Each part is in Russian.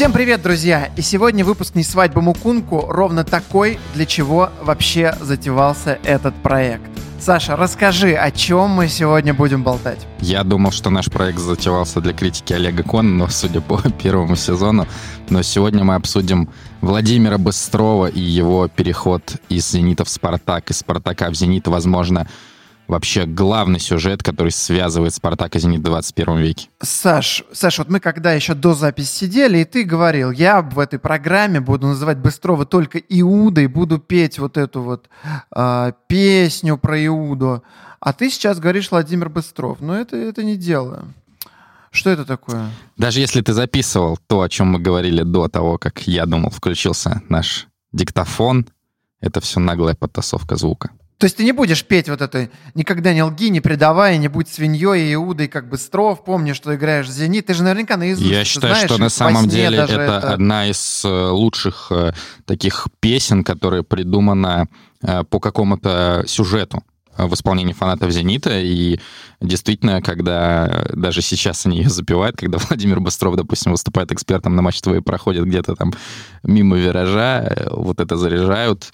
Всем привет, друзья! И сегодня выпуск «Не свадьба Мукунку» ровно такой, для чего вообще затевался этот проект. Саша, расскажи, о чем мы сегодня будем болтать? Я думал, что наш проект затевался для критики Олега Кона, но судя по первому сезону. Но сегодня мы обсудим Владимира Быстрова и его переход из «Зенита» в «Спартак», из «Спартака» в «Зенит», возможно, вообще главный сюжет, который связывает «Спартак» и «Зенит» в 21 веке? Саш, Саш, вот мы когда еще до записи сидели, и ты говорил, я в этой программе буду называть Быстрова только Иудой, буду петь вот эту вот э, песню про Иуду. А ты сейчас говоришь Владимир Быстров. Но это, это не дело. Что это такое? Даже если ты записывал то, о чем мы говорили до того, как я думал, включился наш диктофон, это все наглая подтасовка звука. То есть ты не будешь петь вот это «Никогда не лги, не предавай, не будь свиньей и Иудой, как Быстров, помни, что играешь в «Зенит». Ты же наверняка наизусть Я считаю, знаешь, что на самом деле это, это одна из э, лучших э, таких песен, которая придумана э, по какому-то сюжету в исполнении фанатов «Зенита», и действительно, когда даже сейчас они ее запевают, когда Владимир Быстров, допустим, выступает экспертом на матч твои проходит где-то там мимо виража, вот это заряжают,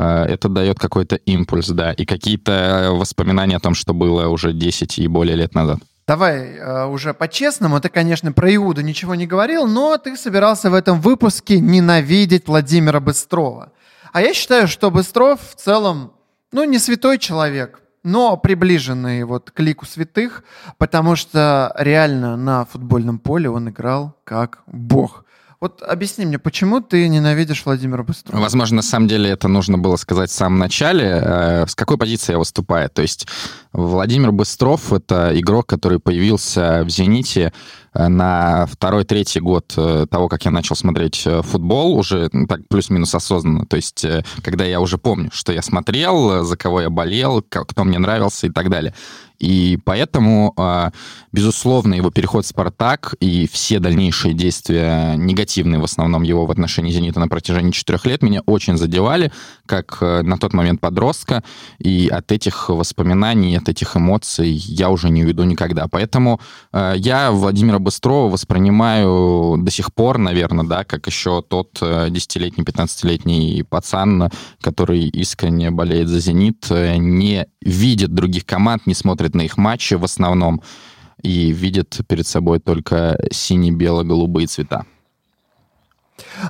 это дает какой-то импульс, да, и какие-то воспоминания о том, что было уже 10 и более лет назад. Давай э, уже по-честному. Ты, конечно, про Иуду ничего не говорил, но ты собирался в этом выпуске ненавидеть Владимира Быстрова. А я считаю, что Быстров в целом ну, не святой человек, но приближенный вот к лику святых, потому что реально на футбольном поле он играл как бог. Вот объясни мне, почему ты ненавидишь Владимира Быстрова? Возможно, на самом деле это нужно было сказать в самом начале. Э, с какой позиции я выступаю? То есть Владимир Быстров — это игрок, который появился в «Зените» на второй-третий год э, того, как я начал смотреть футбол, уже так плюс-минус осознанно. То есть когда я уже помню, что я смотрел, за кого я болел, кто мне нравился и так далее. И поэтому, а, безусловно, его переход в «Спартак» и все дальнейшие действия, негативные в основном его в отношении «Зенита» на протяжении четырех лет, меня очень задевали, как э, на тот момент подростка. И от этих воспоминаний, от этих эмоций я уже не уйду никогда. Поэтому э, я Владимира Быстрова воспринимаю до сих пор, наверное, да, как еще тот э, десятилетний, пятнадцатилетний пацан, который искренне болеет за «Зенит», не видит других команд, не смотрит на их матчи в основном и видит перед собой только сине-бело-голубые цвета.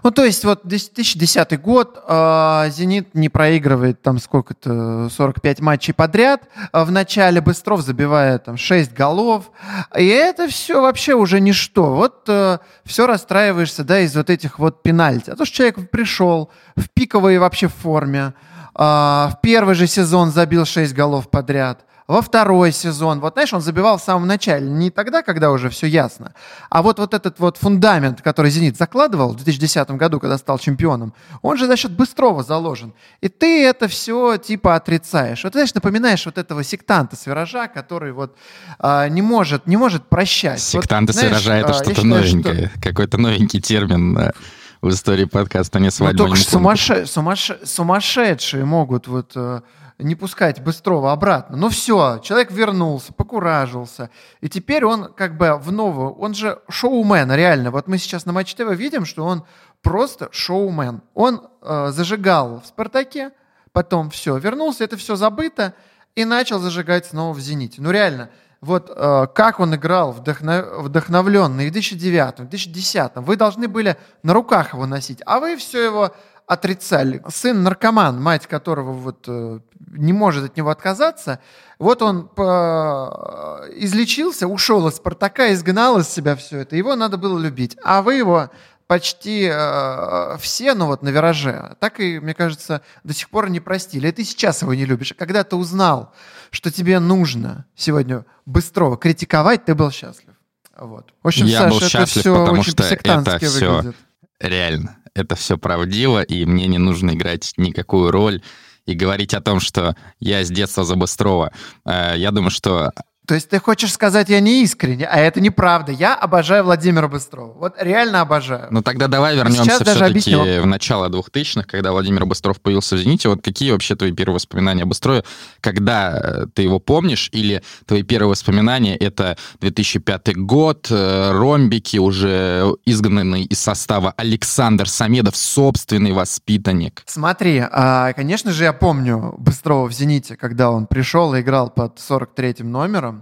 Ну, то есть вот 2010 год, э, «Зенит» не проигрывает там сколько-то, 45 матчей подряд. А в начале Быстров забивает там 6 голов. И это все вообще уже ничто. Вот э, все расстраиваешься, да, из вот этих вот пенальти. А то, что человек пришел в пиковой вообще форме, э, в первый же сезон забил 6 голов подряд во второй сезон. Вот знаешь, он забивал в самом начале, не тогда, когда уже все ясно, а вот, вот этот вот фундамент, который «Зенит» закладывал в 2010 году, когда стал чемпионом, он же за счет Быстрова заложен. И ты это все типа отрицаешь. Вот, знаешь, напоминаешь вот этого сектанта с виража, который вот а, не, может, не может прощать. Сектанты вот, с виража — это а, что-то новенькое, что... какой-то новенький термин в истории подкаста «Не свадьба, ну, только сумасше... Сумасше... сумасшедшие могут вот э, не пускать Быстрова обратно. Но все, человек вернулся, покуражился. И теперь он как бы в новую... Он же шоумен, реально. Вот мы сейчас на Матч ТВ видим, что он просто шоумен. Он э, зажигал в «Спартаке», потом все, вернулся, это все забыто, и начал зажигать снова в «Зените». Ну реально, вот э, как он играл вдохно, вдохновленно и в 2009, в 2010, вы должны были на руках его носить, а вы все его отрицали. Сын наркоман, мать которого вот э, не может от него отказаться, вот он по... излечился, ушел из Спартака, изгнал из себя все это. Его надо было любить. А вы его почти э, все, ну вот на вираже, так и, мне кажется, до сих пор не простили. И ты сейчас его не любишь. А когда ты узнал, что тебе нужно сегодня быстро критиковать, ты был счастлив. Вот. В общем, Я Саша, был счастлив, это все потому очень что это все выглядит. реально это все правдиво, и мне не нужно играть никакую роль и говорить о том, что я с детства за Быстрова. Э, я думаю, что То есть ты хочешь сказать, я не искренне, а это неправда. Я обожаю Владимира Быстрова. Вот реально обожаю. Ну тогда давай вернемся все-таки в начало 2000-х, когда Владимир Быстров появился в «Зените». Вот какие вообще твои первые воспоминания об Быстрове? Когда э, ты его помнишь? Или твои первые воспоминания — это 2005 год, э, ромбики, уже изгнанный из состава Александр Самедов, собственный воспитанник? Смотри, а, конечно же, я помню Быстрова в «Зените», когда он пришел и играл под 43-м номером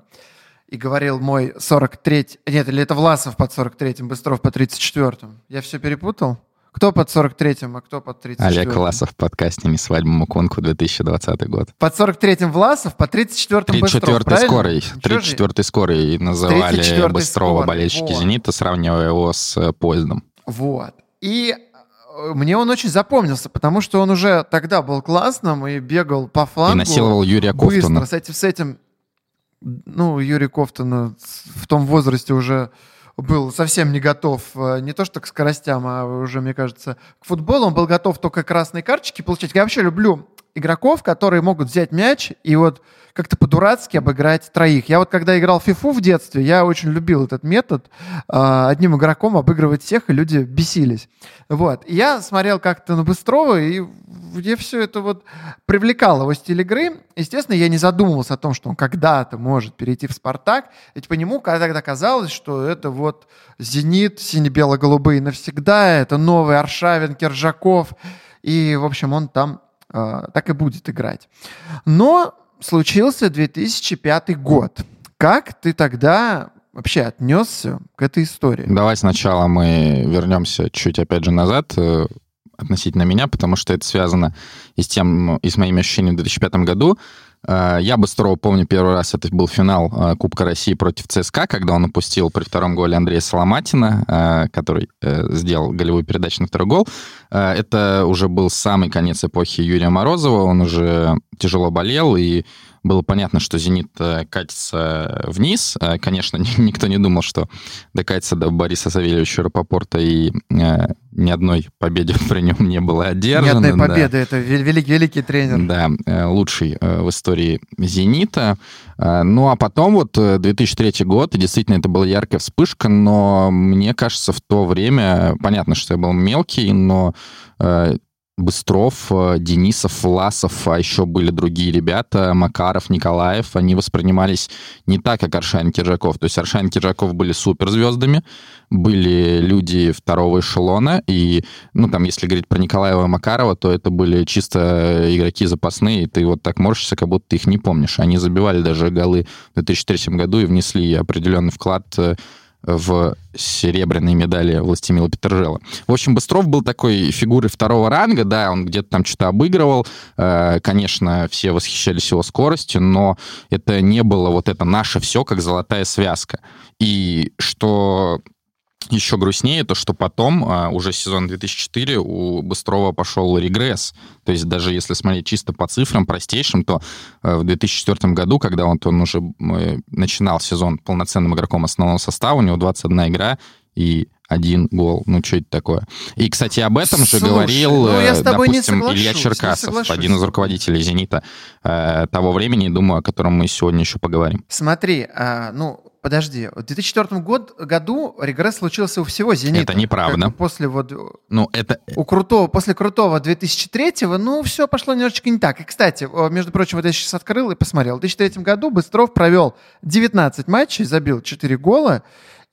и говорил мой 43... Нет, или это Власов под 43-м, Быстров по 34-м. Я все перепутал? Кто под 43-м, а кто под 34-м? Олег Власов в подкасте «Не свадьба Муконку» 2020 год. Под 43-м Власов, по 34-м Быстров, 34-й скорый. 34-й скорый называли Быстрова скорый. болельщики вот. «Зенита», сравнивая его с э, поездом. Вот. И э, мне он очень запомнился, потому что он уже тогда был классным и бегал по флангу. И насиловал Юрия Кофтуна. Быстро, с этим, с этим ну, Юрий Кофтон в том возрасте уже был совсем не готов э, не то что к скоростям, а уже, мне кажется, к футболу. Он был готов только красные карточки получать. Я вообще люблю игроков, которые могут взять мяч и вот как-то по-дурацки обыграть троих. Я вот когда играл в фифу в детстве, я очень любил этот метод э, одним игроком обыгрывать всех, и люди бесились. Вот. И я смотрел как-то на Быстрова, и мне все это вот привлекало его стиль игры. Естественно, я не задумывался о том, что он когда-то может перейти в «Спартак», ведь по нему когда-то казалось, что это вот «Зенит», сине-бело-голубые навсегда, это новый Аршавин, Киржаков, и, в общем, он там так и будет играть. Но случился 2005 год. Как ты тогда вообще отнесся к этой истории? Давай сначала мы вернемся чуть опять же назад э, относительно меня, потому что это связано и с тем, и с моими ощущениями в 2005 году. Э, я быстро помню первый раз, это был финал э, Кубка России против ЦСКА, когда он упустил при втором голе Андрея Соломатина, который сделал голевую передачу на второй гол. Это уже был самый конец эпохи Юрия Морозова, он уже тяжело болел, и было понятно, что «Зенит» э, катится вниз. Э, конечно, никто не думал, что докатится до Бориса Савельевича Рапопорта, и э, ни одной победы при нем не было одержано. Ни одной победы, да. это великий, великий тренер. Да, лучший в истории «Зенита». Ну, а потом вот 2003 год, и действительно это была яркая вспышка, но мне кажется, в то время, понятно, что я был мелкий, но Быстров, э, Денисов, Власов, а еще были другие ребята, Макаров, Николаев, они воспринимались не так, как Аршайн Киржаков. То есть Аршайн Киржаков были суперзвездами, были люди второго эшелона, и, ну, там, если говорить про Николаева и Макарова, то это были чисто игроки запасные, и ты вот так морщишься, как будто ты их не помнишь. Они забивали даже голы в 2003 году и внесли определенный вклад э, в серебряной медали Властимила Петержела. В общем, Быстров был такой фигурой второго ранга, да, он где-то там что-то обыгрывал, э, конечно, все восхищались его скоростью, но это не было вот это наше все, как золотая связка. И что еще грустнее то, что потом, а, уже сезон 2004, у Быстрова пошел регресс. То есть даже если смотреть чисто по цифрам простейшим, то а, в 2004 году, когда он, он уже начинал сезон полноценным игроком основного состава, у него 21 игра и один гол. Ну, что это такое? И, кстати, об этом Слушай, же говорил, ну, я с тобой допустим, не Илья Черкасов, один из руководителей «Зенита» э, того времени, думаю, о котором мы сегодня еще поговорим. Смотри, а, ну, Подожди, в 2004 год, году регресс случился у всего «Зенита». Это неправда. После вот... Ну, это... У крутого, после крутого 2003-го, ну, все пошло немножечко не так. И, кстати, между прочим, вот я сейчас открыл и посмотрел. В 2003 году Быстров провел 19 матчей, забил 4 гола,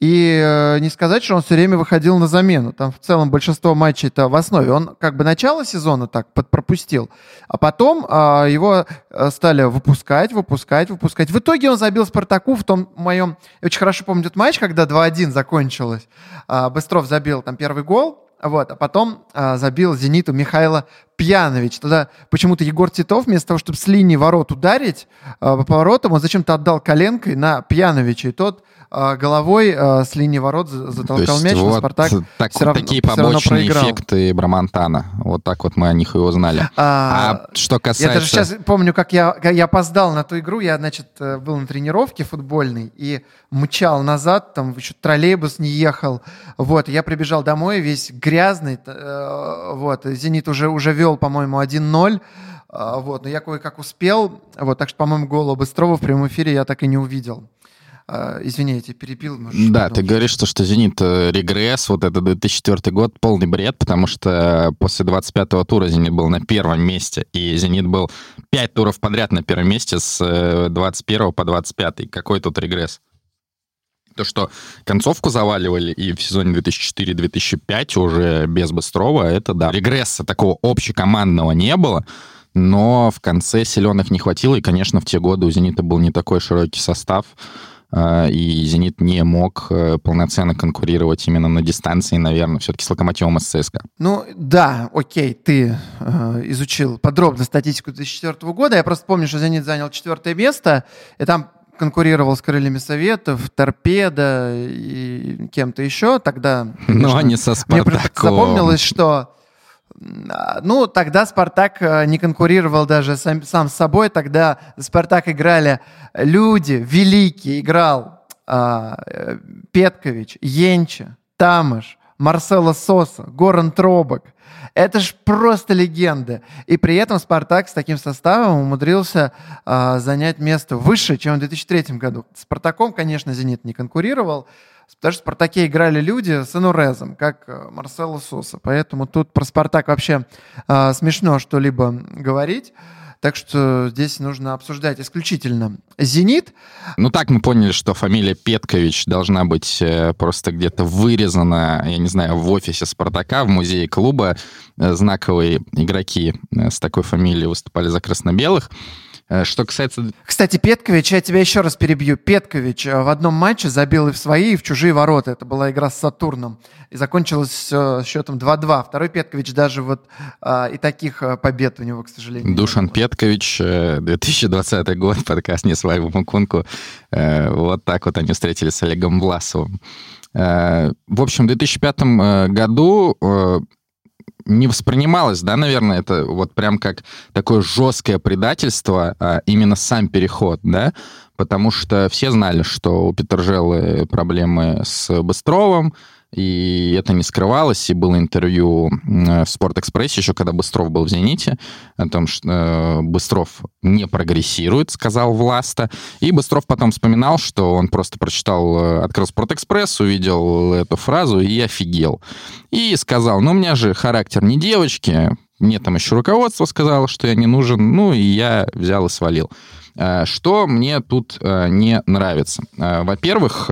и э, не сказать, что он все время выходил на замену. Там в целом большинство матчей это в основе. Он как бы начало сезона так подпропустил, а потом э, его стали выпускать, выпускать, выпускать. В итоге он забил Спартаку в том моем... Я очень хорошо помню этот матч, когда 2-1 закончилось. Э, Быстров забил там первый гол, вот, а потом э, забил «Зениту» Михайло Пьянович. Тогда почему-то Егор Титов вместо того, чтобы с линии ворот ударить э, по поворотам, он зачем-то отдал коленкой на Пьяновича. И тот а, головой а, с линии ворот затолкал мяч, вот Спартак так, все равно, такие побочные эффекты Брамантана. Вот так вот мы о них и узнали. А, а что касается... Я даже сейчас помню, как я, я опоздал на ту игру. Я, значит, э, был на тренировке футбольной и мчал назад, там еще троллейбус не ехал. Вот, я прибежал домой весь грязный. Э, вот, «Зенит» уже, уже вел, по-моему, 1-0. А, вот, но я кое-как успел. Вот, так что, по-моему, голу Быстрова в прямом эфире я так и не увидел. А, извини, я тебя перебил. Да, ты говоришь, что, что «Зенит» э, регресс, вот это 2004 год, полный бред, потому что после 25-го тура «Зенит» был на первом месте, и «Зенит» был 5 туров подряд на первом месте с 21 э, по 25. Какой тут регресс? То, что концовку заваливали и в сезоне 2004-2005 уже без Быстрова, это да. Регресса такого общекомандного не было, но в конце силенных не хватило, и, конечно, в те годы у «Зенита» был не такой широкий состав, и «Зенит» не мог э, полноценно конкурировать именно на дистанции, наверное, все-таки с «Локомотивом» из ЦСКА. Ну, да, окей, ты э, изучил подробно статистику 2004 года. Я просто помню, что «Зенит» занял четвертое место, и там конкурировал с крыльями Советов, Торпеда и кем-то еще. Тогда, конечно, Но они со Спартаком. Мне запомнилось, что а, ну, тогда Спартак э, не конкурировал даже сам, сам с собой. Тогда Спартак играли люди великие. Играл а, э, Петкович, Енча, Тамаш, Марсело Соса, Горан Тробок. Это ж просто легенда. И при этом Спартак с таким составом умудрился э, занять место выше, чем в 2003 году. С Спартаком, конечно, «Зенит» не конкурировал, потому что в «Спартаке» играли люди с энурезом, как э, Марсело Соса. Поэтому тут про «Спартак» вообще э, смешно что-либо говорить. Так что здесь нужно обсуждать исключительно «Зенит». Ну так мы поняли, что фамилия Петкович должна быть э, просто где-то вырезана, я не знаю, в офисе «Спартака», в музее клуба. Э, знаковые игроки с такой фамилией выступали за красно-белых. Э, что касается... Кстати, Петкович, я тебя еще раз перебью. Петкович э, в одном матче забил и в свои, и в чужие ворота. Это была игра с Сатурном. И закончилось все счетом 2-2. Второй Петкович даже вот и таких побед у него, к сожалению. Душан Петкович, 2020 год, подкаст «Не свай в Мукунку». Вот так вот они встретились с Олегом Власовым. В общем, в 2005 году не воспринималось, да, наверное, это вот прям как такое жесткое предательство, а именно сам переход, да, потому что все знали, что у Петержелы проблемы с Быстровым, и это не скрывалось, и было интервью в Спортэкспрессе, еще когда Быстров был в «Зените», о том, что э, Быстров не прогрессирует, сказал Власта. И Быстров потом вспоминал, что он просто прочитал, э, открыл Спортэкспресс, увидел эту фразу и офигел. И сказал, ну, у меня же характер не девочки, мне там еще руководство сказало, что я не нужен, ну, и я взял и свалил. Э, что мне тут не нравится? Во-первых,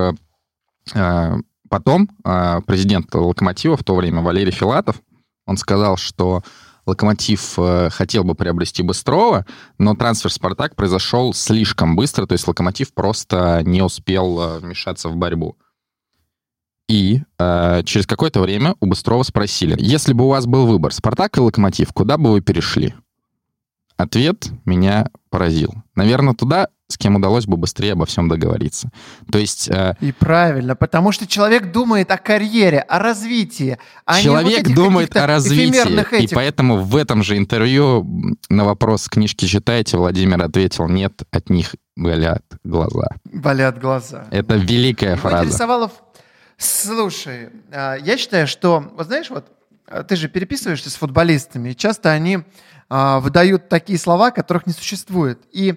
Потом а, президент «Локомотива» в то время Валерий Филатов, он сказал, что Локомотив э, хотел бы приобрести Быстрова, но трансфер «Спартак» произошел слишком быстро, то есть Локомотив просто не успел э, вмешаться в борьбу. И э, через какое-то время у Быстрова спросили, если бы у вас был выбор «Спартак» и «Локомотив», куда бы вы перешли? Ответ меня поразил. Наверное, туда, с кем удалось бы быстрее обо всем договориться. То есть... Э, и правильно, потому что человек думает о карьере, о развитии. А человек вот думает о развитии. Этих. И поэтому в этом же интервью на вопрос книжки читаете, Владимир ответил, нет, от них болят глаза. Болят глаза. Это великая Его фраза. Интересовало... Слушай, а, я считаю, что, вот знаешь, вот а, ты же переписываешься с футболистами, и часто они выдают такие слова, которых не существует. И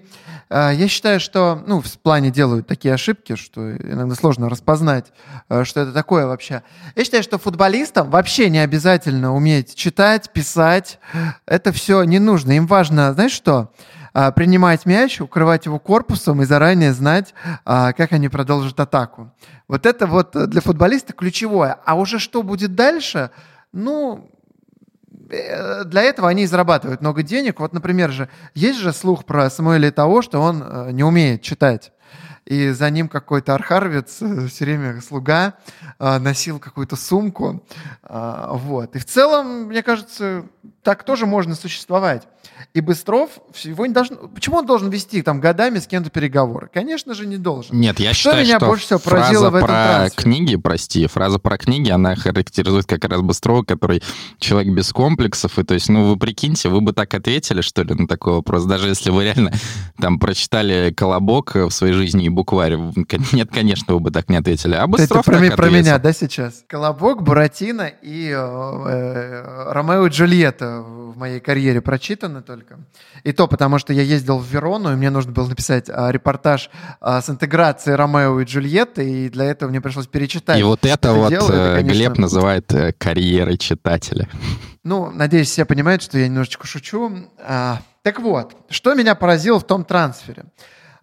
э, я считаю, что, ну, в плане делают такие ошибки, что иногда сложно распознать, э, что это такое вообще. Я считаю, что футболистам вообще не обязательно уметь читать, писать. Это все не нужно. Им важно, знаешь что? принимать мяч, укрывать его корпусом и заранее знать, как они продолжат атаку. Вот это вот для футболиста ключевое. А уже что будет дальше, ну, для этого они и зарабатывают много денег. Вот, например, же есть же слух про Самуэля того, что он э, не умеет читать и за ним какой-то архаровец, э, все время слуга, носил какую-то сумку. Вот. И в целом, мне кажется, так тоже можно существовать. И Быстров его не должен... Почему он должен вести там годами с кем-то переговоры? Конечно же, не должен. Нет, я что считаю, меня что больше всего фраза в этом про трансфере? книги, прости, фраза про книги, она характеризует как раз Быстрова, который человек без комплексов. И то есть, ну, вы прикиньте, вы бы так ответили, что ли, на такой вопрос, даже если вы реально там прочитали «Колобок» в своей жизни и букварь. Нет, конечно, вы бы так не ответили. А Это про, про меня, да, сейчас? «Колобок», «Буратино» и э, э, «Ромео и Джульетта» в моей карьере прочитаны только. И то потому, что я ездил в Верону, и мне нужно было написать а, репортаж а, с интеграцией Ромео и Джульетты, и для этого мне пришлось перечитать. И вот это вот дело. это, э, конечно... Глеб называет э, карьерой читателя. Ну, надеюсь, все понимают, что я немножечко шучу. А, так вот, что меня поразило в том трансфере?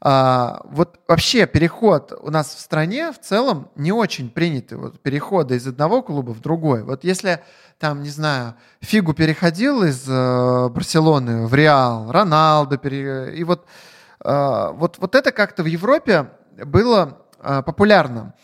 А, вот вообще переход у нас в стране в целом не очень приняты. Вот переходы из одного клуба в другой. Вот если там, не знаю, Фигу переходил из э, Барселоны в Реал, Роналдо пере... и вот, э, вот, вот это как-то в Европе было э, популярно.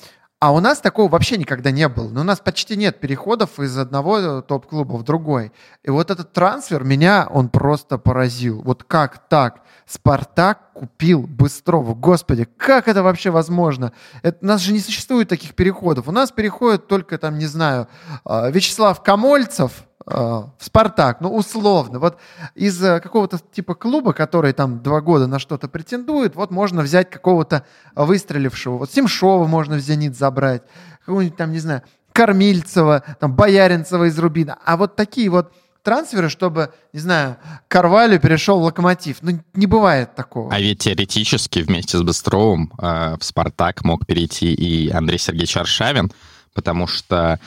А у нас такого вообще никогда не было. Но у нас почти нет переходов из одного топ-клуба в другой. И вот этот трансфер меня, он просто поразил. Вот как так? Спартак купил Быстрова. Господи, как это вообще возможно? Это, у нас же не существует таких переходов. У нас переходят только там, не знаю, а, Вячеслав Комольцев, в Спартак, ну, условно. Вот из э, какого-то типа клуба, который там два года на что-то претендует, вот можно взять какого-то выстрелившего. Вот Семшова можно в «Зенит» забрать, какого-нибудь там, не знаю, Кормильцева, там, Бояринцева из «Рубина». А вот такие вот трансферы, чтобы, не знаю, Карвалю перешел в Локомотив. Ну, не бывает такого. А ведь теоретически вместе с Быстровым э, в «Спартак» мог перейти и Андрей Сергеевич Аршавин, потому что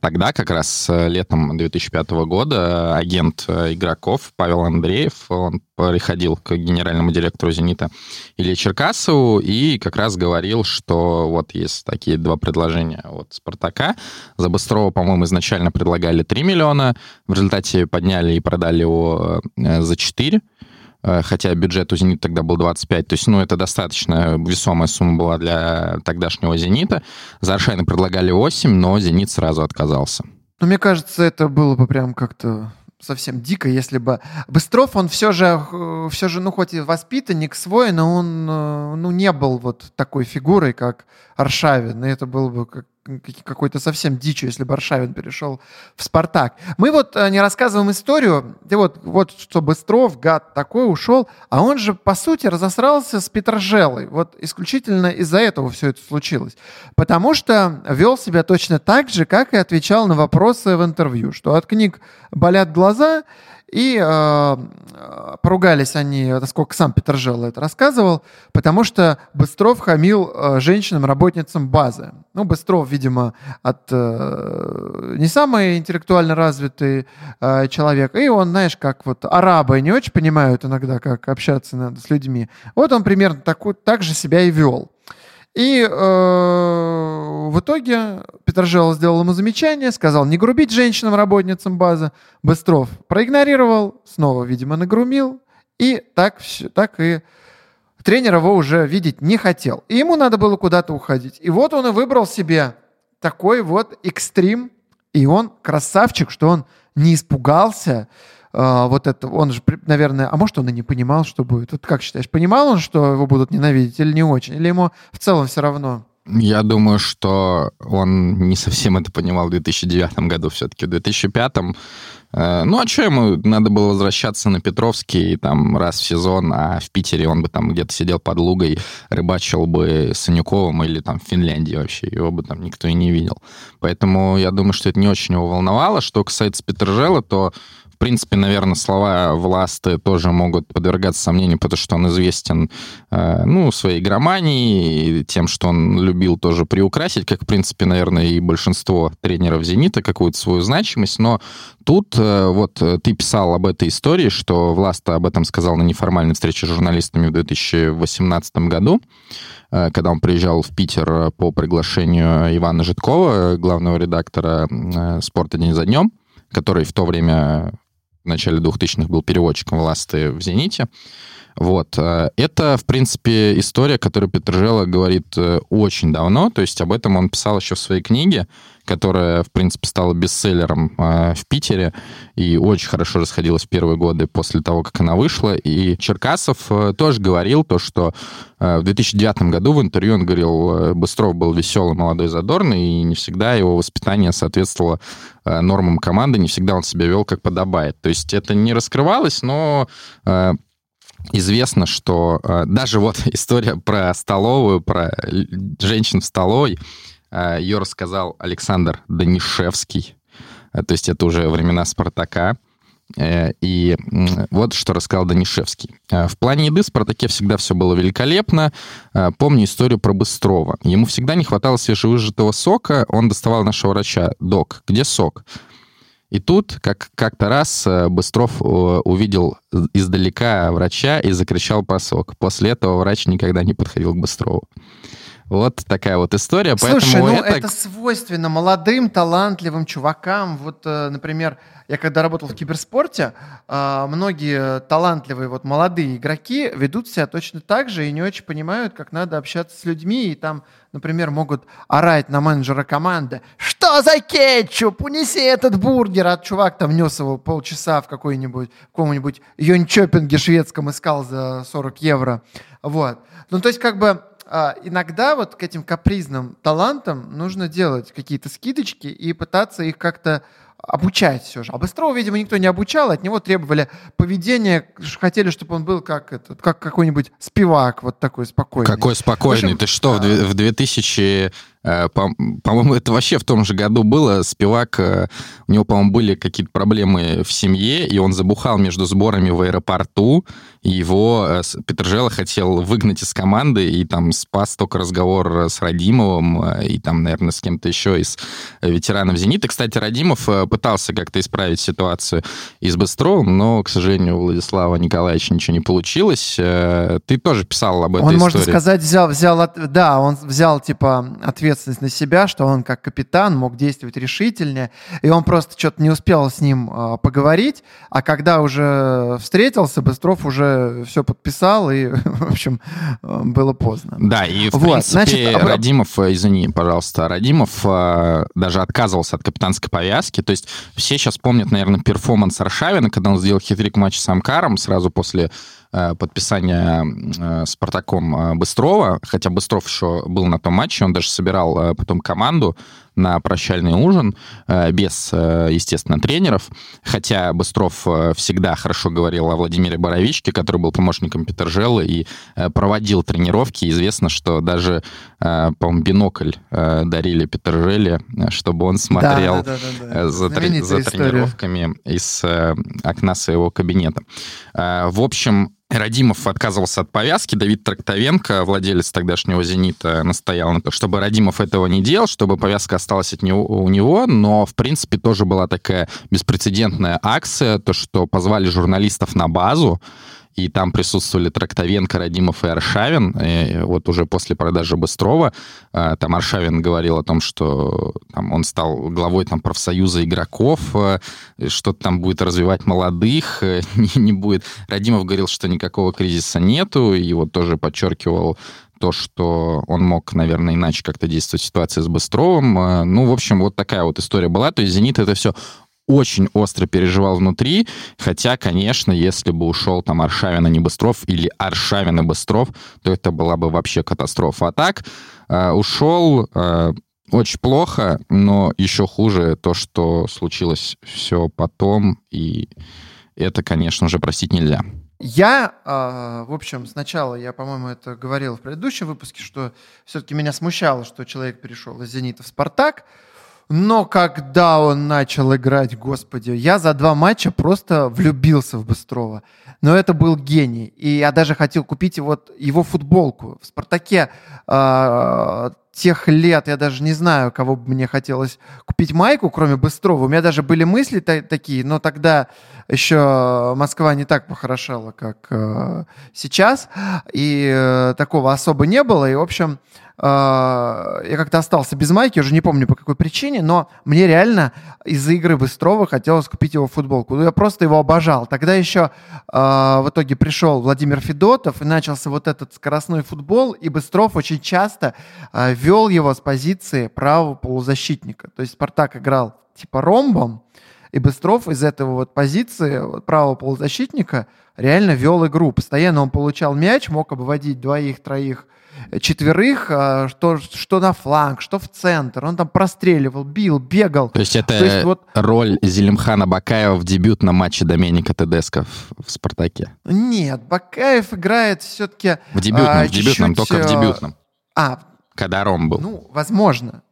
тогда, как раз э, летом 2005 года, агент э, игроков Павел Андреев, он приходил к генеральному директору «Зенита» Илье Черкасову и как раз говорил, что вот есть такие два предложения от «Спартака». За Быстрова, по-моему, изначально предлагали 3 миллиона, в результате подняли и продали его за 4 Э, хотя бюджет у «Зенита» тогда был 25, то есть, ну, это достаточно весомая сумма была для тогдашнего «Зенита». За Аршайна предлагали 8, но «Зенит» сразу отказался. Ну, мне кажется, это было бы прям как-то совсем дико, если бы... Быстров, он все же, э, все же, ну, хоть и воспитанник свой, но он, э, ну, не был вот такой фигурой, как Аршавин, и это было бы как какой-то совсем дичью, если бы Аршавин перешел в «Спартак». Мы вот э, не рассказываем историю, и вот, вот что Быстров, гад такой, ушел, а он же, по сути, разосрался с Петрожелой. Вот исключительно из-за этого все это случилось. Потому что вел себя точно так же, как и отвечал на вопросы в интервью, что от книг болят глаза, и э, поругались они, это сколько сам Петрожело это рассказывал, потому что Быстров хамил э, женщинам-работницам базы. Ну, Быстров, видимо, от э, не самый интеллектуально развитый э, человек. И он, знаешь, как вот арабы не очень понимают иногда, как общаться надо с людьми. Вот он примерно так, так же себя и вел. И э, в итоге Петрожелов сделал ему замечание, сказал не грубить женщинам-работницам базы. Быстров проигнорировал, снова, видимо, нагрумил. И так, так и тренер его уже видеть не хотел. И ему надо было куда-то уходить. И вот он и выбрал себе такой вот экстрим. И он красавчик, что он не испугался, вот это, он же, наверное, а может, он и не понимал, что будет. Вот как считаешь, понимал он, что его будут ненавидеть или не очень? Или ему в целом все равно? Я думаю, что он не совсем это понимал в 2009 году все-таки. В 2005 э, ну, а что ему? Надо было возвращаться на Петровский там раз в сезон, а в Питере он бы там где-то сидел под лугой, рыбачил бы с Санюковым или там в Финляндии вообще. Его бы там никто и не видел. Поэтому я думаю, что это не очень его волновало. Что касается Петрожела, то в принципе, наверное, слова Власты тоже могут подвергаться сомнению, потому что он известен, э, ну, своей громанией, тем, что он любил тоже приукрасить, как, в принципе, наверное, и большинство тренеров «Зенита», какую-то свою значимость. Но тут э, вот э, ты писал об этой истории, что Власта об этом сказал на неформальной встрече с журналистами в 2018 году, когда он приезжал в Питер по приглашению Ивана Житкова, главного редактора «Спорта день за днем», который в то время в начале 2000-х был переводчиком власти в «Зените». Вот. Э, это, в принципе, история, которую Петрожела говорит э, очень давно, то есть об этом он писал еще в своей книге, которая, в принципе, стала бестселлером э, в Питере и очень хорошо расходилась в первые годы после того, как она вышла. И Черкасов тоже говорил то, что в 2009 году в интервью он говорил, Быстров был веселый, молодой, задорный, и не всегда его воспитание соответствовало нормам команды, не всегда он себя вел как подобает. То есть это не раскрывалось, но известно, что э, даже вот история про столовую, про женщин в столовой, Э, Ее рассказал Александр Данишевский. Э, то есть это уже времена Спартака. И вот что рассказал Данишевский. В плане еды в «Спартаке» всегда все было великолепно. Помню историю про Быстрова. Ему всегда не хватало свежевыжатого сока. Он доставал нашего врача. «Док, где сок?» И тут как, как-то раз Быстров увидел издалека врача и закричал про. После этого врач никогда не подходил к Быстрову. Вот такая вот история. Слушай, Поэтому ну это... это свойственно молодым, талантливым чувакам. Вот, например, я когда работал в киберспорте, а, многие талантливые вот молодые игроки ведут себя точно так же и не очень понимают, как надо общаться с людьми, и там, например, могут орать на менеджера команды, что за кетчуп, унеси этот бургер, а чувак там нес его полчаса в какой-нибудь, каком-нибудь йончопинге шведском искал за 40 евро, вот. Ну, то есть, как бы, иногда вот к этим капризным талантам нужно делать какие-то скидочки и пытаться их как-то обучать все же. А Быстрова, видимо, никто не обучал, от него требовали поведения, хотели, чтобы он был как, этот, как какой-нибудь спивак, вот такой спокойный. Какой спокойный? общем, Ты что, в 2000 Э, по-моему, это вообще в том же году было. Спивак, э, у него, по-моему, были какие-то проблемы в семье, и он забухал между сборами в аэропорту, и его э, Петржела хотел выгнать из команды, и там спас только разговор с Радимовым, и там, наверное, с кем-то еще из ветеранов «Зенита». Кстати, Радимов пытался как-то исправить ситуацию и с Быстровым, но, к сожалению, у Владислава Николаевича ничего не получилось. Ты тоже писал об этой он, истории. можно сказать, взял, взял, да, он взял, типа, ответ ответственность на себя, что он как капитан мог действовать решительнее, и он просто что-то не успел с ним э, поговорить, а когда уже встретился, Быстров уже все подписал, и, в общем, было поздно. Да, и, в вот, принципе, значит, об... Радимов, э, извини, пожалуйста, Радимов э, даже отказывался от капитанской повязки, то есть все сейчас помнят, наверное, перформанс Аршавина, когда он сделал хитрик матч с Амкаром сразу после Э, подписания э, Спартаком э, Быстрова, хотя Быстров еще был на том матче, он даже собирал потом команду на прощальный ужин без, естественно, тренеров, хотя Быстров всегда хорошо говорил о Владимире Боровичке, который был помощником Петержелы и проводил тренировки. Известно, что даже, по-моему, бинокль дарили Петержеле, чтобы он смотрел да, да, да, за, за тренировками из окна своего кабинета. В общем, Радимов отказывался от повязки, Давид Трактовенко, владелец тогдашнего «Зенита», настоял на том, чтобы Радимов этого не делал, чтобы повязка осталась от него, у него, но, в принципе, тоже была такая беспрецедентная акция, то, что позвали журналистов на базу, и там присутствовали Трактовенко, Радимов и Аршавин. И вот уже после продажи Быстрова э, там Аршавин говорил о том, что там, он стал главой там, профсоюза игроков, э, что-то там будет развивать молодых, э, не, не будет. Радимов говорил, что никакого кризиса нету, и вот тоже подчеркивал то, что он мог, наверное, иначе как-то действовать в ситуации с Быстровым. Ну, в общем, вот такая вот история была. То есть «Зенит» — это все очень остро переживал внутри, хотя, конечно, если бы ушел там Аршавин и не Быстров или Аршавин и Быстров, то это была бы вообще катастрофа. А так, э, ушел э, очень плохо, но еще хуже то, что случилось все потом, и это, конечно же, простить нельзя. Я, э, в общем, сначала, я, по-моему, это говорил в предыдущем выпуске, что все-таки меня смущало, что человек перешел из «Зенита» в «Спартак», но когда он начал играть, господи, я за два матча просто влюбился в Быстрова. Но это был гений. И я даже хотел купить вот его футболку. В «Спартаке» э, тех лет я даже не знаю, кого бы мне хотелось купить майку, кроме Быстрова. У меня даже были мысли та- такие, но тогда еще Москва не так похорошела, как э, сейчас. И э, такого особо не было. И, в общем, я как-то остался без майки, уже не помню по какой причине, но мне реально из-за игры Быстрова хотелось купить его футболку. Ну, я просто его обожал. Тогда еще а, в итоге пришел Владимир Федотов, и начался вот этот скоростной футбол, и Быстров очень часто а, вел его с позиции правого полузащитника. То есть Спартак играл типа ромбом, и Быстров из этого вот позиции вот, правого полузащитника реально вел игру. Постоянно он получал мяч, мог обводить двоих-троих четверых, а, что, что на фланг, что в центр. Он там простреливал, бил, бегал. То есть это То есть вот... роль Зелимхана Бакаева в дебютном матче Доменика Тедеско в, в «Спартаке»? Нет, Бакаев играет все-таки... В дебютном, а, в дебютном, только в э, дебютном. А, когда Ром был. Ну, возможно.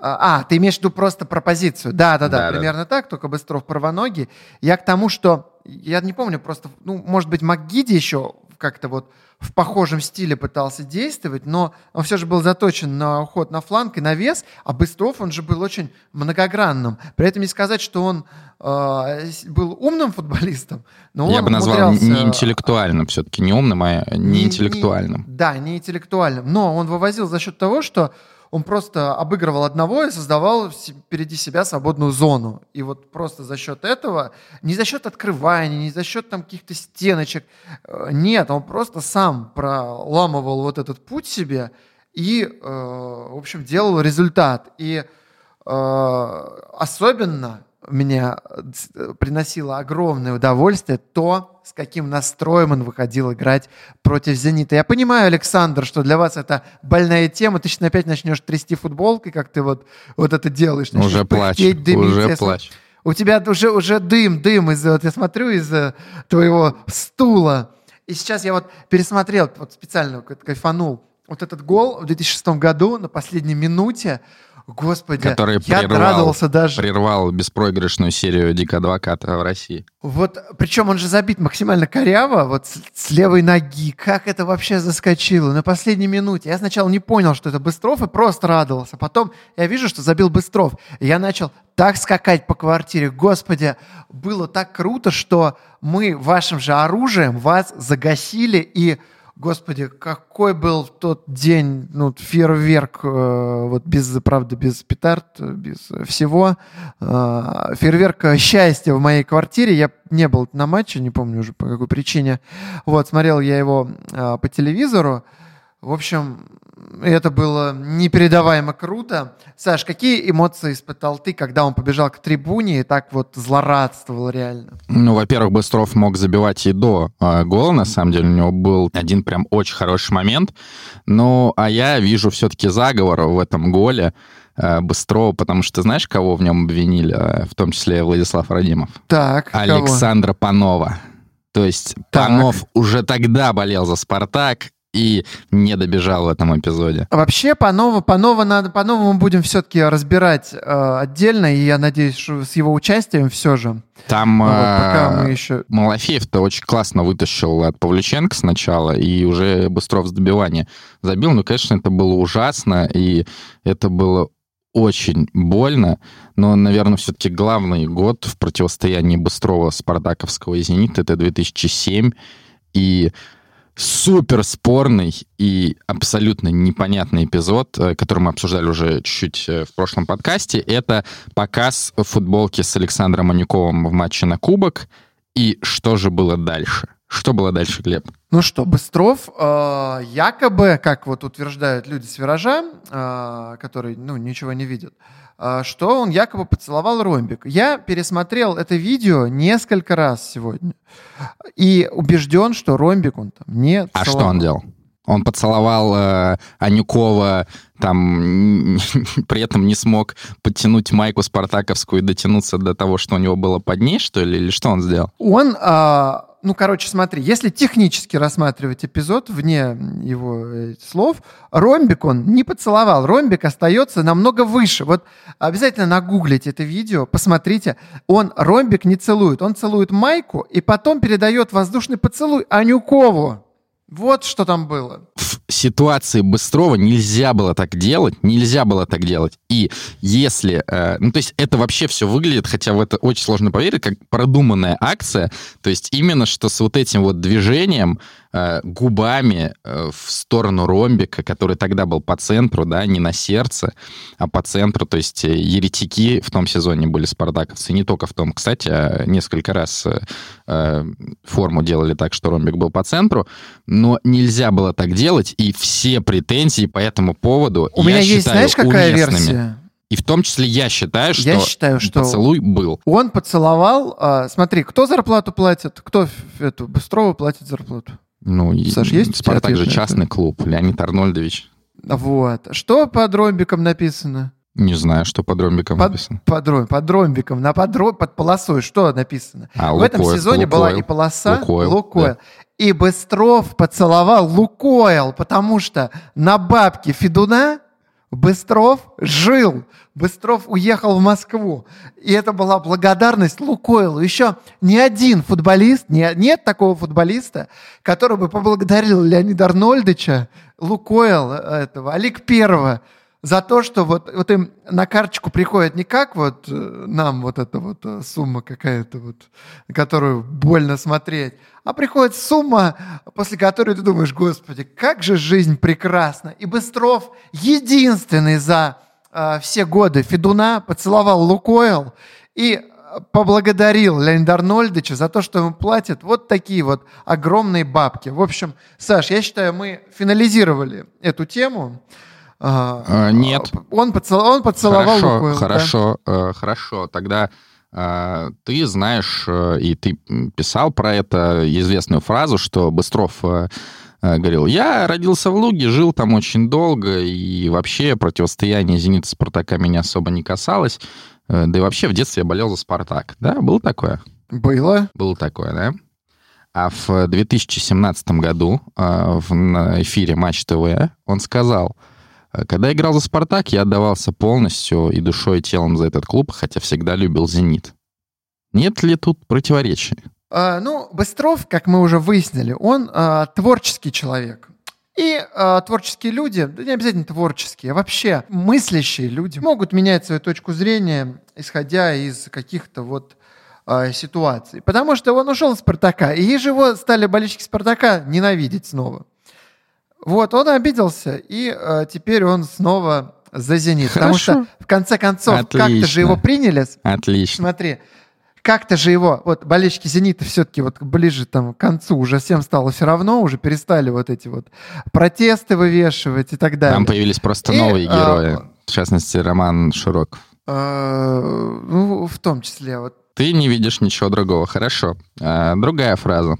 А, ты имеешь в виду просто пропозицию. Да, да, да, Да, да. примерно так, только Быстров правоногий. Я к тому, что я не помню, просто, ну, может быть, МакГиди еще как-то вот в похожем стиле пытался действовать, но он все же был заточен на уход на фланг и на вес, а Быстров, он же был очень многогранным. При этом не сказать, что он э, был умным футболистом, но Я он бы назвал умудрялся- не интеллектуальным все-таки, не умным, а не интеллектуальным. не- да, не интеллектуальным. Но он вывозил за счет того, что он просто обыгрывал одного и создавал впереди себя свободную зону. И вот просто за счет этого, не за счет открывания, не за счет там каких-то стеночек, э, нет, он просто сам проламывал вот этот путь себе и, э, в общем, делал результат. И э, особенно мне э, приносило огромное удовольствие то, с каким настроем он выходил играть против «Зенита». Я понимаю, Александр, что для вас это больная тема. Ты сейчас опять начнешь трясти футболкой, как ты вот, вот это делаешь. начнешь Уже плачь, пыхтеть, дымить. уже плачь. У тебя уже, уже дым, дым из вот я смотрю из э, твоего стула. И сейчас я вот пересмотрел, вот специально кайфанул, вот этот гол в 2006 году на последней минуте. Господи, Который я прервал, радовался даже. прервал беспроигрышную серию Дика Адвоката в России. Вот, причем он же забит максимально коряво, вот с, с левой ноги. Как это вообще заскочило на последней минуте? Я сначала не понял, что это Быстров, и просто радовался. Потом я вижу, что забил Быстров. И я начал так скакать по квартире. Господи, было так круто, что мы вашим же оружием вас загасили и Господи, какой был тот день, ну, фейерверк, э, вот без, правда, без петард, э, без всего. Э, фейерверк э, счастья в моей квартире. Я не был на матче, не помню уже по какой причине. Вот, смотрел я его э, по телевизору. В общем, это было непередаваемо круто. Саш, какие эмоции испытал ты, когда он побежал к трибуне и так вот злорадствовал реально? Ну, во-первых, Быстров мог забивать и до э, гола, на самом деле. У него был один прям очень хороший момент. Ну, а я вижу все-таки заговор в этом голе э, Быстрова, потому что знаешь, кого в нем обвинили, э, в том числе Владислав Радимов? Так, кого? Александра Панова. То есть Так. Панов уже тогда болел за «Спартак» и не добежал в этом эпизоде. Вообще, по-новому, по-новому надо, по-новому будем все-таки разбирать э, отдельно, и я надеюсь, что с его участием все же. Там Вот, пока э, мы еще... Малафеев-то очень классно вытащил от Павлюченко сначала, и уже Быстров с добивания забил. Ну, конечно, это было ужасно, и это было очень больно, но, наверное, все-таки главный год в противостоянии Быстрова, Спартаковского и Зенита — это 2007, и супер спорный и абсолютно непонятный эпизод, э, который мы обсуждали уже чуть-чуть э, в прошлом подкасте, это показ футболки с Александром Манюковым в матче на Кубок, и что же было дальше? Что было дальше, Глеб? Ну что, Быстров э, якобы, как вот утверждают люди с виража, э, которые, ну, ничего не видят, что он якобы поцеловал ромбик. Я пересмотрел это видео несколько раз сегодня и убежден, что ромбик он там не А что целовал. он делал? Он поцеловал э, Анюкова, там при этом не смог подтянуть майку спартаковскую и дотянуться до того, что у него было под ней, что ли, или что он сделал? Он, а, ну, короче, смотри, если технически рассматривать эпизод вне его э, слов, ромбик он не поцеловал. Ромбик остается намного выше. Вот обязательно нагуглите это видео, посмотрите. Он ромбик не целует. Он целует майку и потом передает воздушный поцелуй Анюкову. Вот что там было. Ситуации Быстрова нельзя было так делать, нельзя было так делать. И если, э, ну то есть это вообще все выглядит, хотя в это очень сложно поверить, как продуманная акция, то есть именно что с вот этим вот движением губами э, в сторону ромбика, который тогда был по центру, да, не на сердце, а по центру, то есть э, еретики в том сезоне были спартаковцы, не только в том, кстати, а несколько раз э, э, форму делали так, что ромбик был по центру, но нельзя было так делать, и все претензии по этому поводу У я меня есть, считаю знаешь, какая уместными. версия? И в том числе я считаю, что, Я считаю, что поцелуй был. он поцеловал... а, смотри, кто зарплату платит? Кто эту Быстрова платит зарплату? Ну, Саш, есть Спартак же на это? частный клуб, Леонид Арнольдович. Вот. Что под ромбиком написано? Не знаю, что под ромбиком Под, написано. под, ром- под ромбиком, на под, ро- под полосой что написано? А, В этом Лукойл, сезоне была Лукойл. и полоса Лукойл, Лукойл. И Быстров поцеловал Лукойл, потому что на бабке Федуна Быстров жил, Быстров уехал в Москву. И это была благодарность Лукойлу. Еще ни один футболист, не, нет такого футболиста, который бы поблагодарил Леонида Арнольдовича, Лукойл этого, Олег Первого, за то, что вот, вот им на карточку приходит не как вот э, нам вот эта вот э, сумма какая-то вот, которую больно смотреть, а приходит сумма, после которой ты думаешь, господи, как же жизнь прекрасна. И Быстров единственный за э, все годы Федуна поцеловал Лукойл и поблагодарил Леонида Арнольдовича за то, что ему платят вот такие вот огромные бабки. В общем, Саш, я считаю, мы финализировали эту тему. А, нет. Он, поцел... он поцеловал хорошо, Лукойл. Хорошо, да? хорошо. Тогда э, ты знаешь, э, и ты писал про это известную фразу, что Быстров э, говорил, я родился в Луге, жил там очень долго, и вообще противостояние «Зенита» «Спартака» меня особо не касалось. Да и вообще в детстве я болел за «Спартак». Да, было такое? Было. Было такое, да? А в 2017 году в эфире Матч ТВ он сказал, когда играл за «Спартак», я отдавался полностью и душой, и телом за этот клуб, хотя всегда любил «Зенит». Нет ли тут противоречий? А, ну, Быстров, как мы уже выяснили, он а, творческий человек. И а, творческие люди, да не обязательно творческие, а вообще мыслящие люди могут менять свою точку зрения, исходя из каких-то вот а, ситуаций. Потому что он ушел из «Спартака», и же его стали болельщики «Спартака» ненавидеть снова. Вот, он обиделся, и э, теперь он снова за «Зенит». Хорошо. Потому что, в конце концов, как-то же его приняли. Отлично. Смотри, как-то же его, вот болельщики «Зенита» все-таки вот ближе там к концу уже всем стало все равно, уже перестали вот эти вот протесты вывешивать и так далее. Там появились просто и, новые а, герои, а, в частности, Роман Широков. А, ну, в том числе. Вот. Ты не видишь ничего другого, хорошо. А, другая фраза.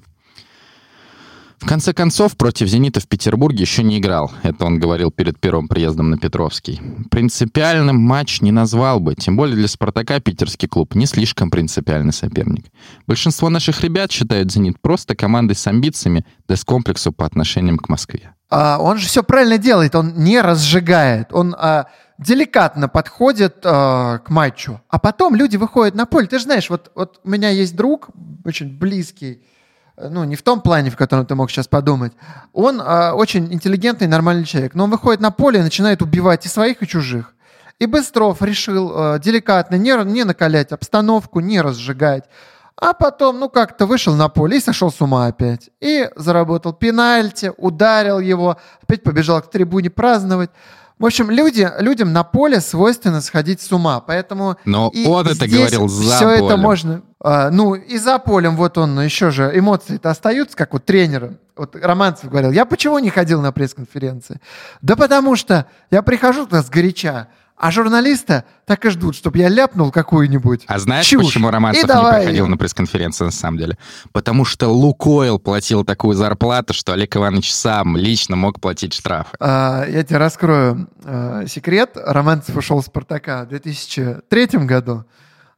В конце концов, против «Зенита» в Петербурге еще не играл. Это он говорил перед первым приездом на Петровский. Принципиальным матч не назвал бы, тем более для «Спартака» питерский клуб не слишком принципиальный соперник. Большинство наших ребят считают «Зенит» просто командой с амбициями, да с комплексу по отношениям к Москве. А, он же все правильно делает, он не разжигает, он а, деликатно подходит а, к матчу. А потом люди выходят на поле. Ты же знаешь, вот, вот у меня есть друг, очень близкий, ну, не в том плане, в котором ты мог сейчас подумать. Он э, очень интеллигентный, нормальный человек. Но он выходит на поле и начинает убивать и своих, и чужих. И Быстров решил э, деликатно не, не накалять обстановку, не разжигать. А потом, ну, как-то вышел на поле и сошел с ума опять. И заработал пенальти, ударил его, опять побежал к трибуне праздновать. В общем, люди, людям на поле свойственно сходить с ума, поэтому... Но и он это говорил за все полем. это можно... А, ну, и за полем вот он еще же, эмоции-то остаются, как вот тренер. Вот Романцев говорил, я почему не ходил на пресс-конференции? Да потому что я прихожу туда с горяча, а журналисты так и ждут, чтобы я ляпнул какую-нибудь А знаешь, чушь. почему Романцев не приходил на пресс-конференцию на самом деле? Потому что Лукойл платил такую зарплату, что Олег Иванович сам лично мог платить штрафы. А, я тебе раскрою а, секрет. Романцев ушел с «Спартака» в 2003 году.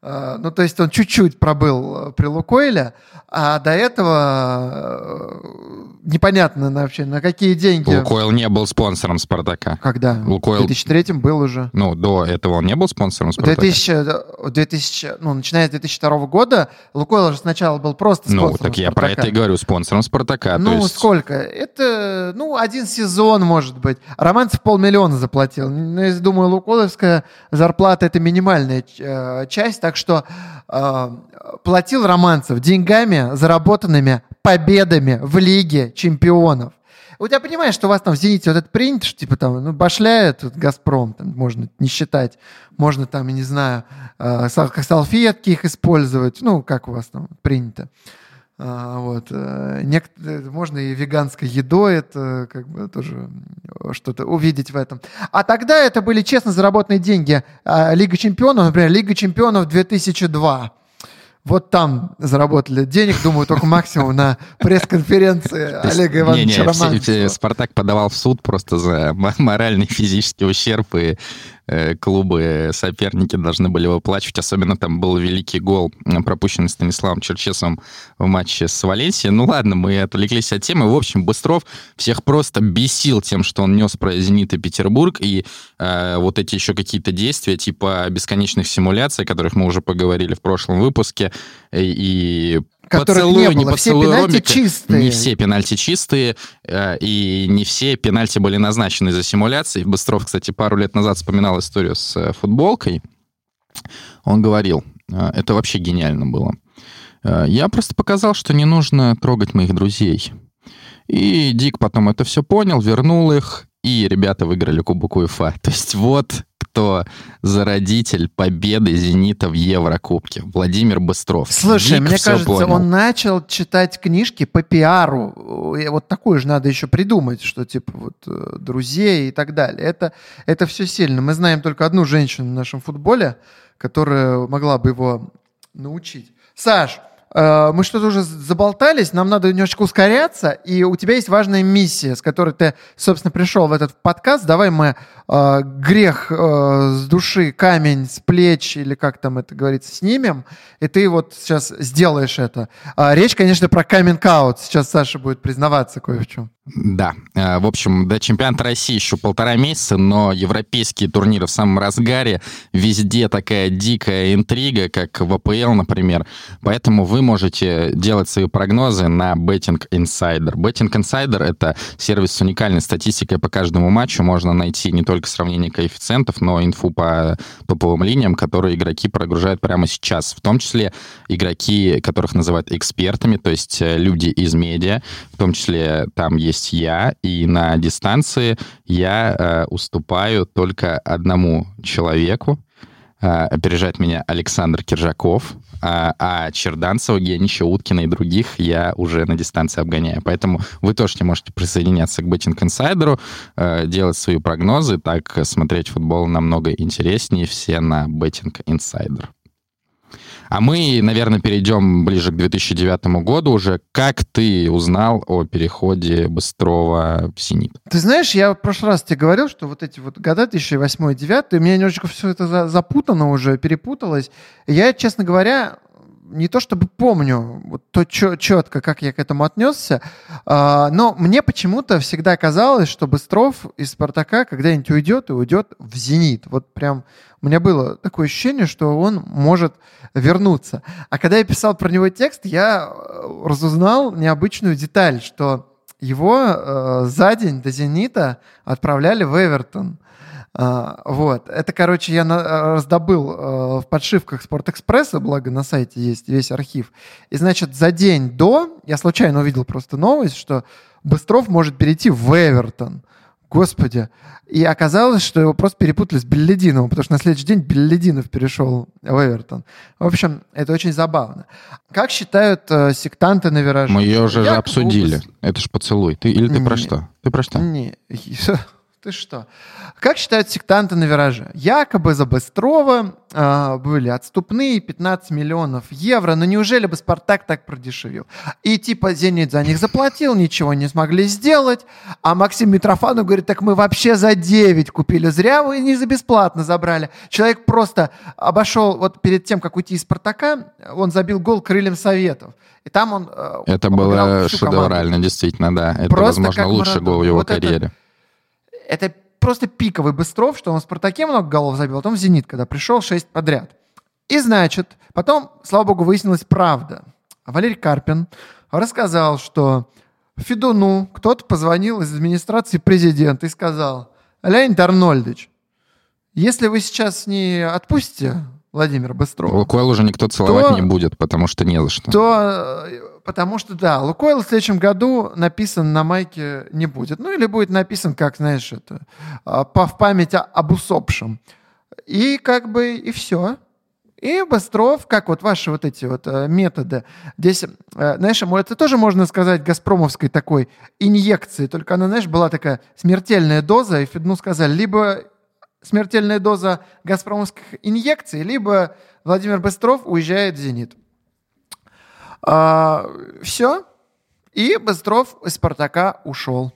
А, ну, то есть он чуть-чуть пробыл э, при Лукойле, а до этого э, непонятно вообще, на какие деньги... Лукойл не был спонсором «Спартака». Когда? Лукойл... В 2003 был уже. Ну, до этого он не был спонсором «Спартака». 2000, 2000, ну, начиная с 2002 года, Лукойл же сначала был просто спонсором Ну, так я «Спартака». про это и говорю, спонсором «Спартака». Ну, есть... сколько? Это, ну, один сезон, может быть. Романцев полмиллиона заплатил. Ну, я думаю, Лукойловская зарплата — это минимальная э, часть, так что э, платил Романцев деньгами, заработанными победами в Лиге чемпионов. Вот я понимаю, что у вас там в «Зените» вот это принято, что типа там, ну, башляет вот, «Газпром», там, можно не считать, можно там, я не знаю, э, салфетки их использовать, ну, как у вас там принято. Вот. Э, Нек... Можно и веганской едой это как бы тоже что-то увидеть в этом. А тогда это были честно заработанные деньги. А, Лига чемпионов, например, Лига чемпионов 2002 вот там заработали денег, думаю, только максимум на пресс-конференции Олега Ивановича Романцева. Спартак подавал в суд просто за моральный физический ущерб и э, клубы соперники должны были выплачивать. Особенно там был великий гол, пропущенный Станиславом Черчесовым в матче с Валенсией. Ну ладно, мы отвлеклись от темы. В общем, Быстров всех просто бесил тем, что он нес про «Зенит» и Петербург, и э, вот эти еще какие-то действия типа бесконечных симуляций, о которых мы уже поговорили в прошлом выпуске, и которых поцелуй, не было. Не все пенальти Ромика. чистые. Не все пенальти чистые, э, и не все пенальти были назначены из-за симуляции. Быстров, кстати, пару лет назад вспоминал историю с э, футболкой. Он говорил, э, это вообще гениально было. Я просто показал, что не нужно трогать моих друзей. И Дик потом это все понял, вернул их, и ребята выиграли Кубок УЕФА. То есть вот кто зародитель победы «Зенита» в Еврокубке. Владимир Быстров. Слушай, Дик мне кажется, понял. он начал читать книжки по пиару. И вот такую же надо еще придумать, что типа вот э, друзей и так далее. Это, это все сильно. Мы знаем только одну женщину в нашем футболе, которая могла бы его научить. Саш, Э, мы что-то уже заболтались, нам надо немножечко ускоряться, и у тебя есть важная миссия, с которой ты, собственно, пришел в этот подкаст. Давай мы э, грех э, с души, камень с плеч, или как там это говорится, снимем, и ты вот сейчас сделаешь это. Э, речь, конечно, про каминг-аут. Сейчас Саша будет признаваться кое в чем. Да, э, в общем, до чемпионата России еще полтора месяца, но европейские турниры в самом разгаре, везде такая дикая интрига, как в АПЛ, например. Поэтому вы можете делать свои прогнозы на Betting Insider. Betting Insider — это сервис с уникальной статистикой по каждому матчу. Можно найти не только сравнение коэффициентов, но инфу по топовым линиям, которые игроки прогружают прямо сейчас. В том числе игроки, которых называют экспертами, то есть э, люди из медиа. В том числе там есть я, и на дистанции я э, уступаю только одному человеку. Э, опережает меня Александр Киржаков, а, а Черданцева, Генича, Уткина и других я уже на дистанции обгоняю. Поэтому вы тоже можете присоединяться к Betting Insider, э, делать свои прогнозы, так смотреть футбол намного интереснее. Все на Betting Insider. А мы, наверное, перейдем ближе к 2009 году уже. Как ты узнал о переходе Быстрова в «Зенит»? Ты знаешь, я в прошлый раз тебе говорил, что вот эти вот года 2008-2009, у меня немножечко все это запутано уже, перепуталось. Я, честно говоря, не то чтобы помню вот то четко, как я к этому отнесся, а, но мне почему-то всегда казалось, что Быстров из «Спартака» когда-нибудь уйдет и уйдет в «Зенит». Вот прям у меня было такое ощущение, что он может вернуться. А когда я писал про него текст, я э, разузнал необычную деталь, что его э, за день до «Зенита» отправляли в Эвертон. А, вот. Это, короче, я на, раздобыл а, в подшивках Спортэкспресса, благо на сайте есть весь архив. И, значит, за день до я случайно увидел просто новость, что Быстров может перейти в Эвертон. Господи. И оказалось, что его просто перепутали с Беллидиновым, потому что на следующий день Беллидинов перешел в Эвертон. В общем, это очень забавно. Как считают э, сектанты на вираже? Мы ее уже обсудили. Глупость. Это ж поцелуй. Ты, или ты не, про что? Ты про что? Не, ты что? Как считают сектанты на вираже? Якобы за Быстрова э, были отступные 15 миллионов евро, но неужели бы Спартак так продешевил? И типа Зенит за них заплатил, ничего не смогли сделать, а Максим Митрофанов говорит, так мы вообще за 9 купили, зря вы не за бесплатно забрали. Человек просто обошел, вот перед тем, как уйти из Спартака, он забил гол крыльям Советов. И там он... Э, Это было шедеврально, действительно, да. Это, Просто возможно, лучший гол в его вот карьере. Это это просто пиковый Быстров, что он в «Спартаке» много голов забил, а потом в «Зенит», когда пришел 6 подряд. И значит, потом, слава богу, выяснилась правда. Валерий Карпин рассказал, что Федуну кто-то позвонил из администрации президента и сказал, Леонид Арнольдович, если вы сейчас не отпустите Владимира Быстрова... Лукойл уже никто целовать то, не будет, потому что не за что. То потому что, да, Лукойл в следующем году написан на майке не будет. Ну, или будет написан, как, знаешь, это, а, по, в память об усопшем. И как бы, и все. И Быстров, как вот ваши вот эти вот э, методы, здесь, э, знаешь, это тоже можно сказать газпромовской такой инъекции, только она, знаешь, была такая смертельная доза, и Федну сказали, либо смертельная доза газпромовских инъекций, либо Владимир Быстров уезжает в «Зенит». А, все. И Быстров из «Спартака» ушел.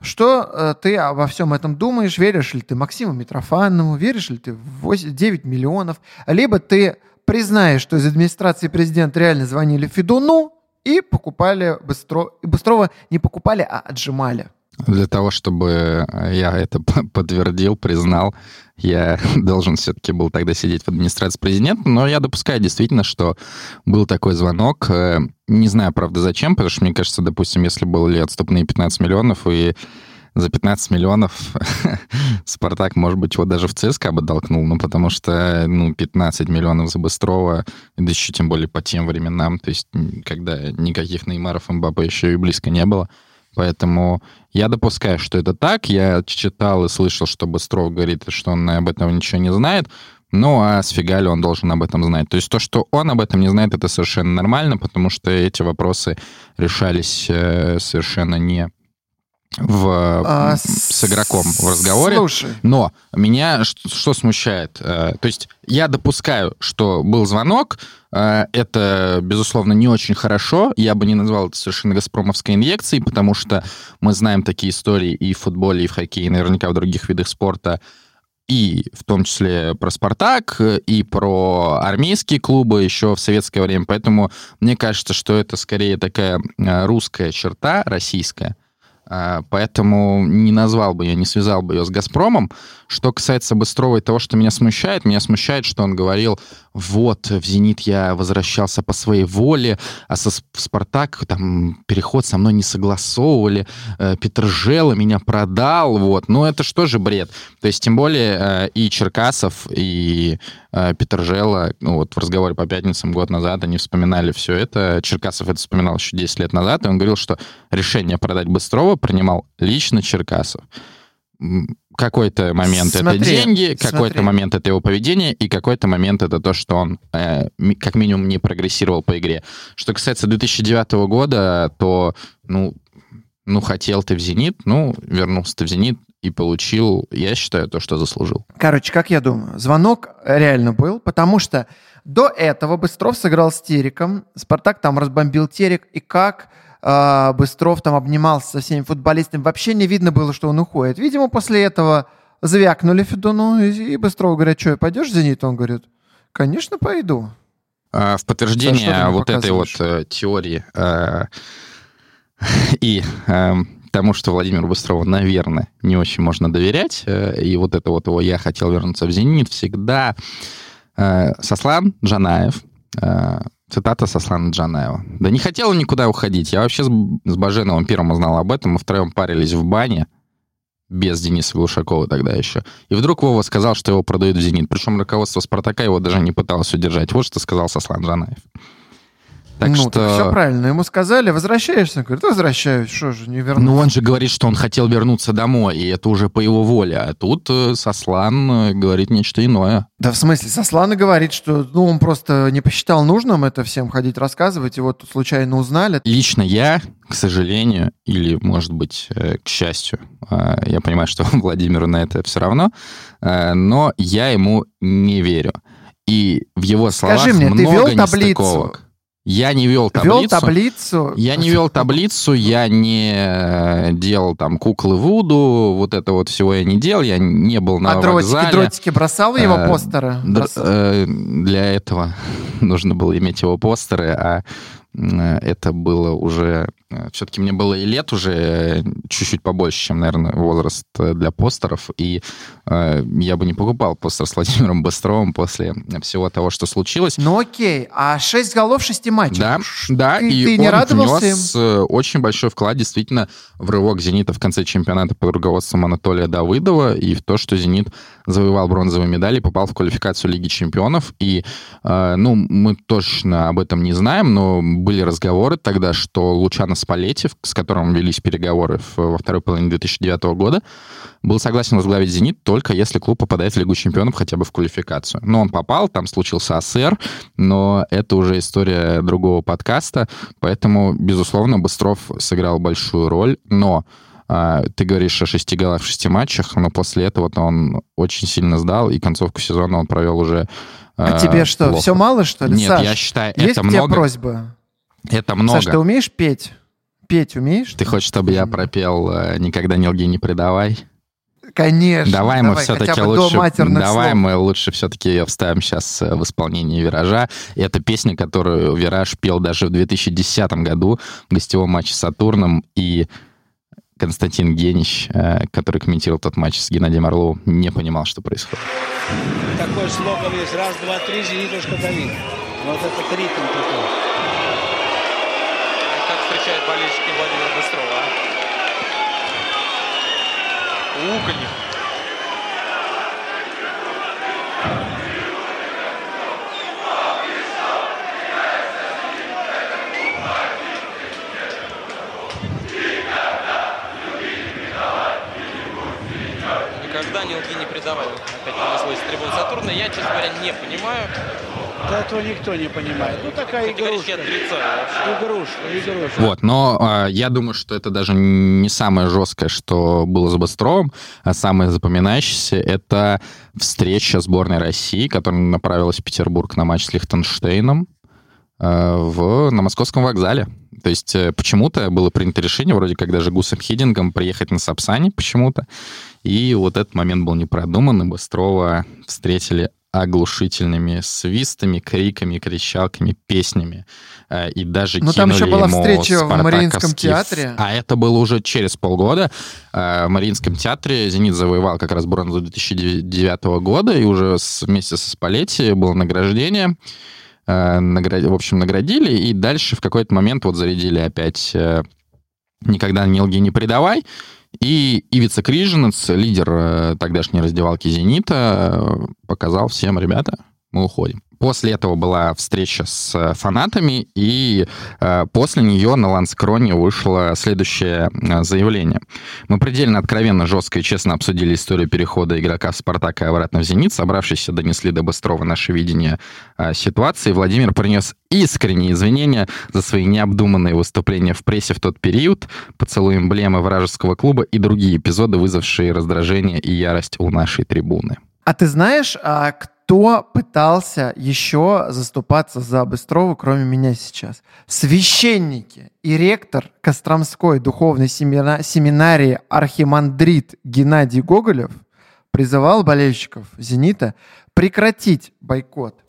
Что э, ты обо всем этом думаешь? Веришь ли ты Максиму Митрофанову? Веришь ли ты в 8, 9 миллионов? Либо ты признаешь, что из администрации президента реально звонили Федуну и покупали Быстро... Быстрова не покупали, а отжимали. Для того, чтобы я это подтвердил, признал, я должен все-таки был тогда сидеть в администрации президента, но я допускаю действительно, что был такой звонок. Э, не знаю, правда, зачем, потому что, мне кажется, допустим, если были отступные 15 миллионов, и за 15 миллионов Спартак, может быть, его даже в ЦСКА бы толкнул, ну, потому что, ну, 15 миллионов за Быстрова, да еще тем более по тем временам, то есть когда никаких Неймаров Мбаппе еще и близко не было, Поэтому я допускаю, что это так. Я читал и слышал, что Быстров говорит, что он об этом ничего не знает. Ну, а с фига ли он должен об этом знать? То есть то, что он об этом не знает, это совершенно нормально, потому что эти вопросы решались э, совершенно не в, а, с игроком в разговоре. Слушай. Но меня что, что смущает? Э, то есть я допускаю, что был звонок, э, это, безусловно, не очень хорошо. Я бы не назвал это совершенно «Газпромовской инъекцией», потому что мы знаем такие истории и в футболе, и в хоккее, и наверняка в других видах спорта, и в том числе про «Спартак», и про армейские клубы еще в советское время. Поэтому мне кажется, что это скорее такая э, русская черта, российская, поэтому не назвал бы я, не связал бы ее с «Газпромом». Что касается Быстрова и того, что меня смущает, меня смущает, что он говорил, вот, в «Зенит» я возвращался по своей воле, а со, в «Спартак» там переход со мной не согласовывали, э, Петржела меня продал, вот. Ну, это что же бред? То есть, тем более, э, и Черкасов, и э, Петржела, ну, вот в разговоре по пятницам год назад они вспоминали все это. Черкасов это вспоминал еще 10 лет назад, и он говорил, что решение продать Быстрова принимал лично Черкасов какой-то момент смотри, это деньги, какой-то момент это его поведение, и какой-то момент это то, что он э, как минимум не прогрессировал по игре. Что касается 2009 года, то, ну, ну, хотел ты в «Зенит», ну, вернулся ты в «Зенит» и получил, я считаю, то, что заслужил. Короче, как я думаю, звонок реально был, потому что до этого Быстров сыграл с Териком, Спартак там разбомбил Терек, и как э, Быстров там обнимался со всеми футболистами. Вообще не видно было, что он уходит. Видимо, после этого звякнули Федуну, и, и Быстров говорит, что, пойдешь в «Зенит»? Он говорит, конечно, пойду. А, в подтверждение вот этой вот э, теории э, и э, тому, что Владимиру Быстрову, наверное, не очень можно доверять, э, и вот это вот его «я хотел вернуться в «Зенит» всегда э, Сослан Джанаев, э, Цитата Сослана Джанаева. «Да не хотела никуда уходить. Я вообще с, Баженовым первым узнал об этом. Мы втроем парились в бане, без Дениса Глушакова тогда еще. И вдруг Вова сказал, что его продают в «Зенит». Причем руководство «Спартака» его даже не пыталось удержать. Вот что сказал Сослан Джанаев. Так ну, что... так все правильно. Ему сказали, возвращаешься? Он говорит, возвращаюсь, что же, не вернусь. Ну, он же говорит, что он хотел вернуться домой, и это уже по его воле. А тут э, Сослан э, говорит нечто иное. Да в смысле, Сослан говорит, что ну, он просто не посчитал нужным это всем ходить рассказывать, и вот случайно узнали. Лично я, к сожалению, или, может быть, э, к счастью, я понимаю, что Владимиру на это все равно, но я ему не верю. И в его словах Скажи мне, много ты вел таблицу? нестыковок. Я не вел таблицу. Вел таблицу? Я не вел таблицу, я не э, делал там куклы Вуду, вот это вот всего я не делал, я не был на а вокзале. дротики, дротики бросал его э, постеры? Э, для этого нужно было иметь его постеры, а Э, это было уже... Э, Все-таки мне было и лет уже э, чуть-чуть побольше, чем, наверное, возраст для постеров, и э, я бы не покупал постер с Владимиром Быстровым после всего того, что случилось. Ну окей, а 6 голов 6 матчей. Да, да, ты, и ты не радовался внес им? очень большой вклад действительно в рывок «Зенита» в конце чемпионата под руководством Анатолия Давыдова и в то, что «Зенит» завоевал бронзовые медали, попал в квалификацию Лиги чемпионов, и, э, ну, мы точно об этом не знаем, но были разговоры тогда, что Лучано Спалетти, с которым велись переговоры во второй половине 2009 года, был согласен возглавить «Зенит» только если клуб попадает в Лигу чемпионов хотя бы в квалификацию. Но он попал, там случился АСР, но это уже история другого подкаста, поэтому, безусловно, Быстров сыграл большую роль, но а, ты говоришь о шести голах в шести матчах, но после этого он очень сильно сдал, и концовку сезона он провел уже А, а тебе что, плохо. все мало, что ли, Нет, Саш, я считаю, есть это много. просьба? Это много. Саш, ты умеешь петь? Петь умеешь? Ты хочешь, чтобы я пропел «Никогда не лги, не предавай»? Конечно. Давай, давай мы все-таки лучше, давай слов. мы лучше все-таки ее вставим сейчас в исполнении Виража. И это песня, которую Вираж пел даже в 2010 году в гостевом матче с Сатурном. И Константин Генич, э, который комментировал тот матч с Геннадием Орловым, не понимал, что происходит. Такой слоган есть. Раз, два, три, зенитушка дави. Вот это ритм такой. Как болельщики Владимира Быстрова, а? Уканье. давай, опять понеслось с трибун Сатурна. Я, честно говоря, не понимаю. Этого никто не понимает. Ну, такая игрушка. Игрушка, игрушка. Вот, но э, я думаю, что это даже не самое жесткое, что было с Быстровым, а самое запоминающееся — это встреча сборной России, которая направилась в Петербург на матч с Лихтенштейном э, в, на московском вокзале. То есть э, почему-то было принято решение, вроде как даже Гусом Хидингом, приехать на Сапсане почему-то. И вот этот момент был не продуман, и Быстрова встретили оглушительными свистами, криками, кричалками, песнями. Э, и даже Ну, там еще была встреча в Мариинском театре. А это было уже через полгода. Э, в Мариинском театре «Зенит» завоевал как раз бронзу 2009 года, и уже вместе со Спалетти было награждение. Э, в общем, наградили, и дальше в какой-то момент вот зарядили опять «Никогда не лги, не предавай», и Ивица Крижинец, лидер э, тогдашней раздевалки «Зенита», э, показал всем, ребята, мы уходим. После этого была встреча с э, фанатами, и э, после нее на Ланскроне вышло следующее э, заявление. Мы предельно откровенно, жестко и честно обсудили историю перехода игрока в «Спартак» и обратно в «Зенит». Собравшиеся донесли до Быстрова наше видение ситуации. Владимир принес искренние извинения за свои необдуманные выступления в прессе в тот период, поцелуй эмблемы вражеского клуба и другие эпизоды, вызвавшие раздражение и ярость у нашей трибуны. А ты знаешь, а кто кто пытался еще заступаться за Быстрова, кроме меня сейчас? Священники и ректор Костромской духовной семинарии архимандрит Геннадий Гоголев призывал болельщиков «Зенита» прекратить бойкот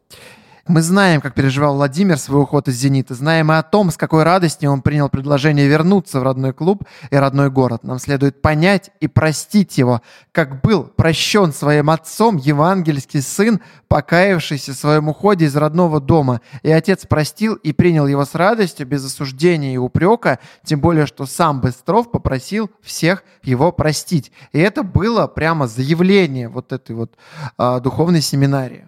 мы знаем, как переживал Владимир свой уход из «Зенита», знаем и о том, с какой радостью он принял предложение вернуться в родной клуб и родной город. Нам следует понять и простить его, как был прощен своим отцом евангельский сын, покаявшийся в своем уходе из родного дома. И отец простил и принял его с радостью, без осуждения и упрека, тем более, что сам Быстров попросил всех его простить. И это было прямо заявление вот этой вот э, духовной семинарии.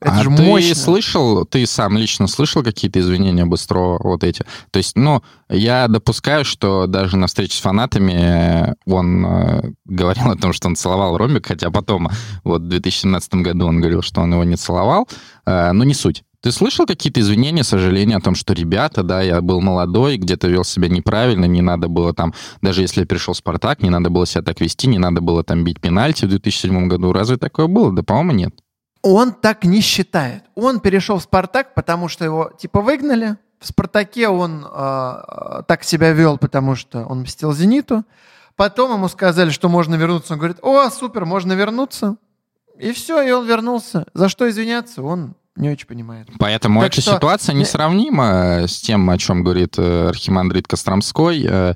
Это а же ты мощно. слышал, ты сам лично слышал какие-то извинения быстро вот эти? То есть, ну, я допускаю, что даже на встрече с фанатами он э, говорил о том, что он целовал Ромик, хотя потом, вот в 2017 году он говорил, что он его не целовал, э, но не суть. Ты слышал какие-то извинения, сожаления о том, что ребята, да, я был молодой, где-то вел себя неправильно, не надо было там, даже если я пришел в «Спартак», не надо было себя так вести, не надо было там бить пенальти в 2007 году. Разве такое было? Да, по-моему, нет. Он так не считает. Он перешел в «Спартак», потому что его типа выгнали. В «Спартаке» он э, так себя вел, потому что он мстил «Зениту». Потом ему сказали, что можно вернуться. Он говорит, о, супер, можно вернуться. И все, и он вернулся. За что извиняться, он не очень понимает. Поэтому так эта что... ситуация несравнима с тем, о чем говорит э, архимандрит Костромской. Э,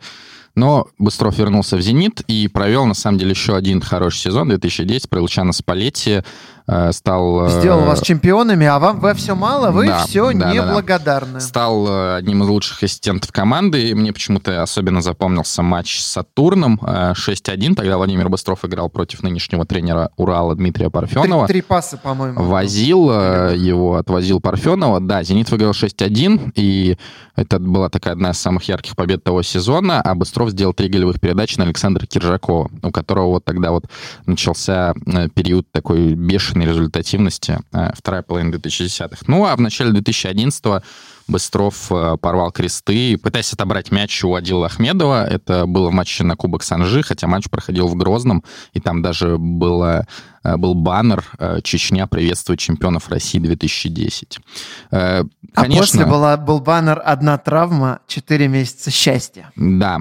но Быстров вернулся в «Зенит» и провел, на самом деле, еще один хороший сезон, 2010, про Лучано Спалетти. Э, стал... Э, Сделал вас чемпионами, а вам вы все мало, вы да, все да, неблагодарны. Да, да. Стал э, одним из лучших ассистентов команды. И мне почему-то особенно запомнился матч с Сатурном 6-1. Тогда Владимир Быстров играл против нынешнего тренера Урала Дмитрия Парфенова. Три, три паса, по-моему. Возил его, отвозил Парфенова. Да, «Зенит» выиграл 6-1, и это была такая одна из самых ярких побед того сезона, а Быстров сделал три голевых передачи на Александра Киржакова, у которого вот тогда вот начался период такой бешеный повышенной результативности, э, вторая половина 2010-х. Ну, а в начале 2011-го Быстров э, порвал кресты, пытаясь отобрать мяч у Адила Ахмедова. Это было в матче на Кубок Санжи, хотя матч проходил в Грозном, и там даже было Э, был баннер э, «Чечня приветствует чемпионов России 2010». Конечно, а после была, был баннер «Одна травма, четыре месяца счастья». Да,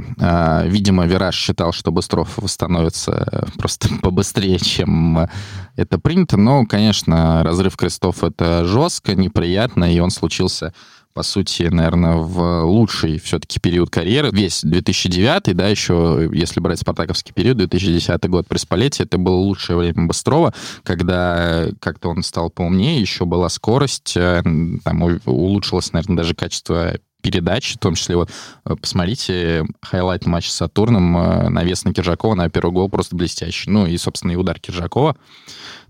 видимо, Вираж считал, что Быстров восстановится просто побыстрее, чем это принято. Но, конечно, разрыв крестов — это жестко, неприятно, и он случился по сути, наверное, в лучший все-таки период карьеры. Весь 2009, да, еще, если брать спартаковский период, 2010 год при Спалете, это было лучшее время Быстрова, когда как-то он стал поумнее, еще была скорость, э, там улучшилось, наверное, даже качество передачи, в том числе вот э, посмотрите хайлайт матча с Сатурном, э, навес на Кержакова на первый гол просто блестящий. Ну и, собственно, и удар Кержакова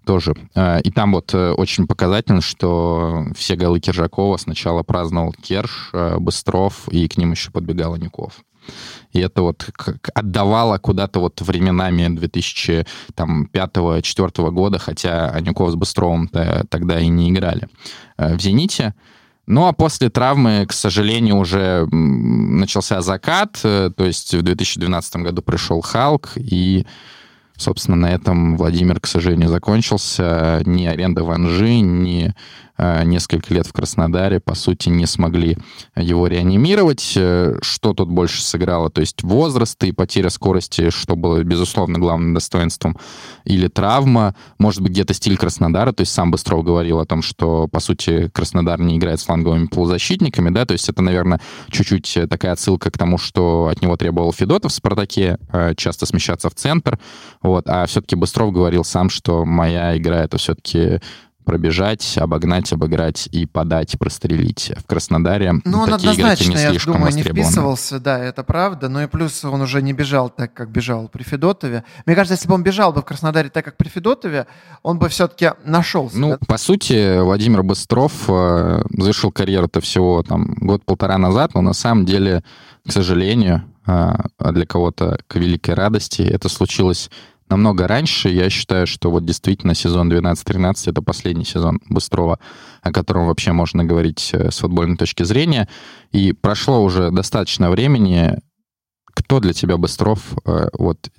тоже. Э, и там вот э, очень показательно, что все голы Кержакова сначала праздновал Керж, э, Быстров, и к ним еще подбегал Анюков. И это вот отдавало куда-то вот временами 2005-2004 года, хотя Анюков с Быстровым тогда и не играли в «Зените». Ну, а после травмы, к сожалению, уже начался закат, то есть в 2012 году пришел Халк, и Собственно, на этом Владимир, к сожалению, закончился. Ни аренда в Анжи, ни несколько лет в Краснодаре, по сути, не смогли его реанимировать. Э, что тут больше сыграло? То есть возраст и потеря скорости, что было, безусловно, главным достоинством, или травма, может быть, где-то стиль Краснодара, то есть сам Быстров говорил о том, что, по сути, Краснодар не играет с фланговыми полузащитниками, да, то есть это, наверное, чуть-чуть такая отсылка к тому, что от него требовал Федотов в «Спартаке», э, часто смещаться в центр, вот, а все-таки Быстров говорил сам, что моя игра — это все-таки пробежать, обогнать, обыграть и подать, прострелить. В Краснодаре ну, он такие однозначно, игроки не слишком я думаю, не вписывался, да, это правда. Ну и плюс он уже не бежал так, как бежал при Федотове. Мне кажется, если бы он бежал бы в Краснодаре так, как при Федотове, он бы все-таки нашелся. Ну, по сути, Владимир Быстров э, завершил карьеру-то всего там год-полтора назад, но на самом деле, к сожалению, э, а для кого-то к великой радости, это случилось намного раньше. Я считаю, что вот действительно сезон 12-13 — это последний сезон Быстрова, о котором вообще можно говорить э, с футбольной точки зрения. И прошло уже достаточно времени. Кто для тебя Быстров э, вот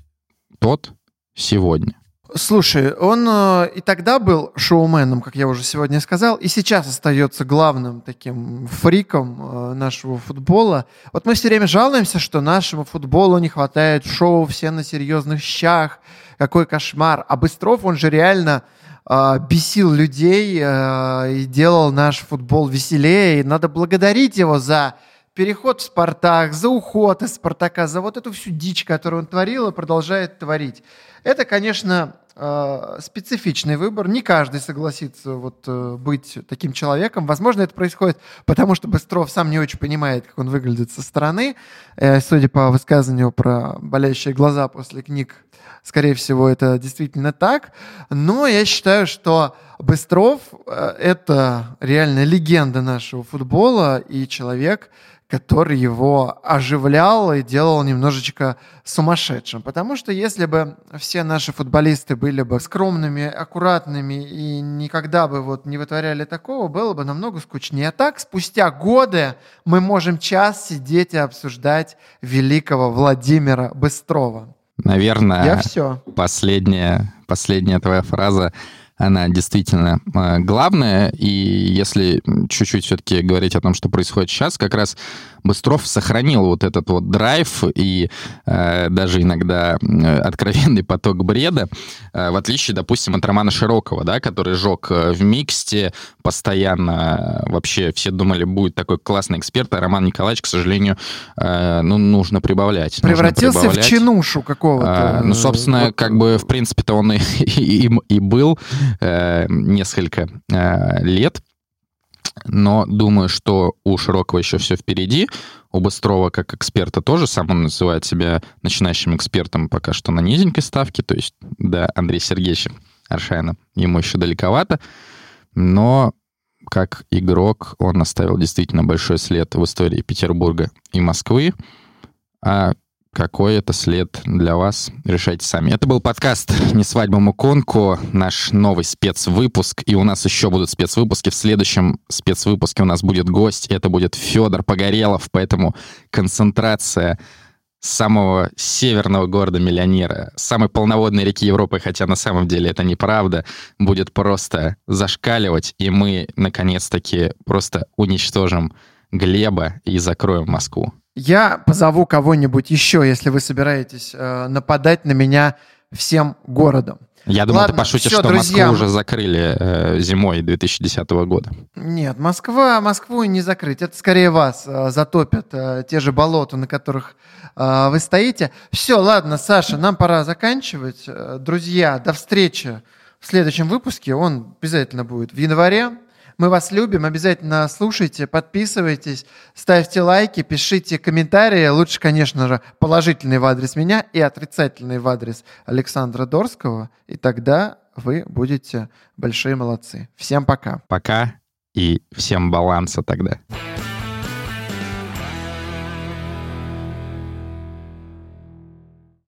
тот сегодня? Слушай, он э, и тогда был шоуменом, как я уже сегодня сказал, и сейчас остается главным таким фриком э, нашего футбола. Вот мы все время жалуемся, что нашему футболу не хватает шоу, все на серьезных щах, какой кошмар. А Быстров, он же реально э, бесил людей э, и делал наш футбол веселее. И надо благодарить его за переход в «Спартак», за уход из «Спартака», за вот эту всю дичь, которую он творил и продолжает творить. Это, конечно, специфичный выбор. Не каждый согласится вот, э, быть таким человеком. Возможно, это происходит потому, что Быстров сам не очень понимает, как он выглядит со стороны. Э, судя по высказыванию про болящие глаза после книг, скорее всего, это действительно так. Но я считаю, что Быстров — это реально легенда нашего футбола и человек, который его оживлял и делал немножечко сумасшедшим. Потому что если бы все наши футболисты были бы скромными, аккуратными и никогда бы вот не вытворяли такого, было бы намного скучнее. А так, спустя годы мы можем час сидеть и обсуждать великого Владимира Быстрова. Наверное, Я все. Последняя, последняя твоя фраза она действительно э, главная. И если чуть-чуть все-таки говорить о том, что происходит сейчас, как раз Быстров сохранил вот этот вот драйв и э, даже иногда э, откровенный поток бреда, э, в отличие, допустим, от Романа Широкого, да, который жег э, в миксте постоянно. Вообще все думали, будет такой классный эксперт, а Роман Николаевич, к сожалению, э, ну, нужно прибавлять. Превратился нужно прибавлять. в чинушу какого-то. Э, ну, собственно, вот. как бы, в принципе-то он и, и, и был э, несколько э, лет но думаю, что у Широкого еще все впереди. У Быстрова как эксперта тоже, сам он называет себя начинающим экспертом пока что на низенькой ставке, то есть до Андрея Сергеевича Аршайна ему еще далековато, но как игрок он оставил действительно большой след в истории Петербурга и Москвы, а какой это след для вас, решайте сами. Это был подкаст «Не свадьба Муконку», наш новый спецвыпуск, и у нас еще будут спецвыпуски. В следующем спецвыпуске у нас будет гость, это будет Федор Погорелов, поэтому концентрация самого северного города-миллионера, самой полноводной реки Европы, хотя на самом деле это неправда, будет просто зашкаливать, и мы, наконец-таки, просто уничтожим Глеба и закроем Москву. Я позову кого-нибудь еще, если вы собираетесь э, нападать на меня всем городом. Я думал, Ладно, ты пошутишь, всё, что друзья, Москву уже закрыли э, зимой 2010 года. Нет, Москва, Москву не закрыть. Это скорее вас э, затопят э, те же болота, на которых э, вы стоите. Все, ладно, Саша, нам пора заканчивать. Э, друзья, до встречи в следующем выпуске. Он обязательно будет в январе. Мы вас любим, обязательно слушайте, подписывайтесь, ставьте лайки, пишите комментарии. Лучше, конечно же, положительный в адрес меня и отрицательный в адрес Александра Дорского. И тогда вы будете большие молодцы. Всем пока. Пока и всем баланса тогда.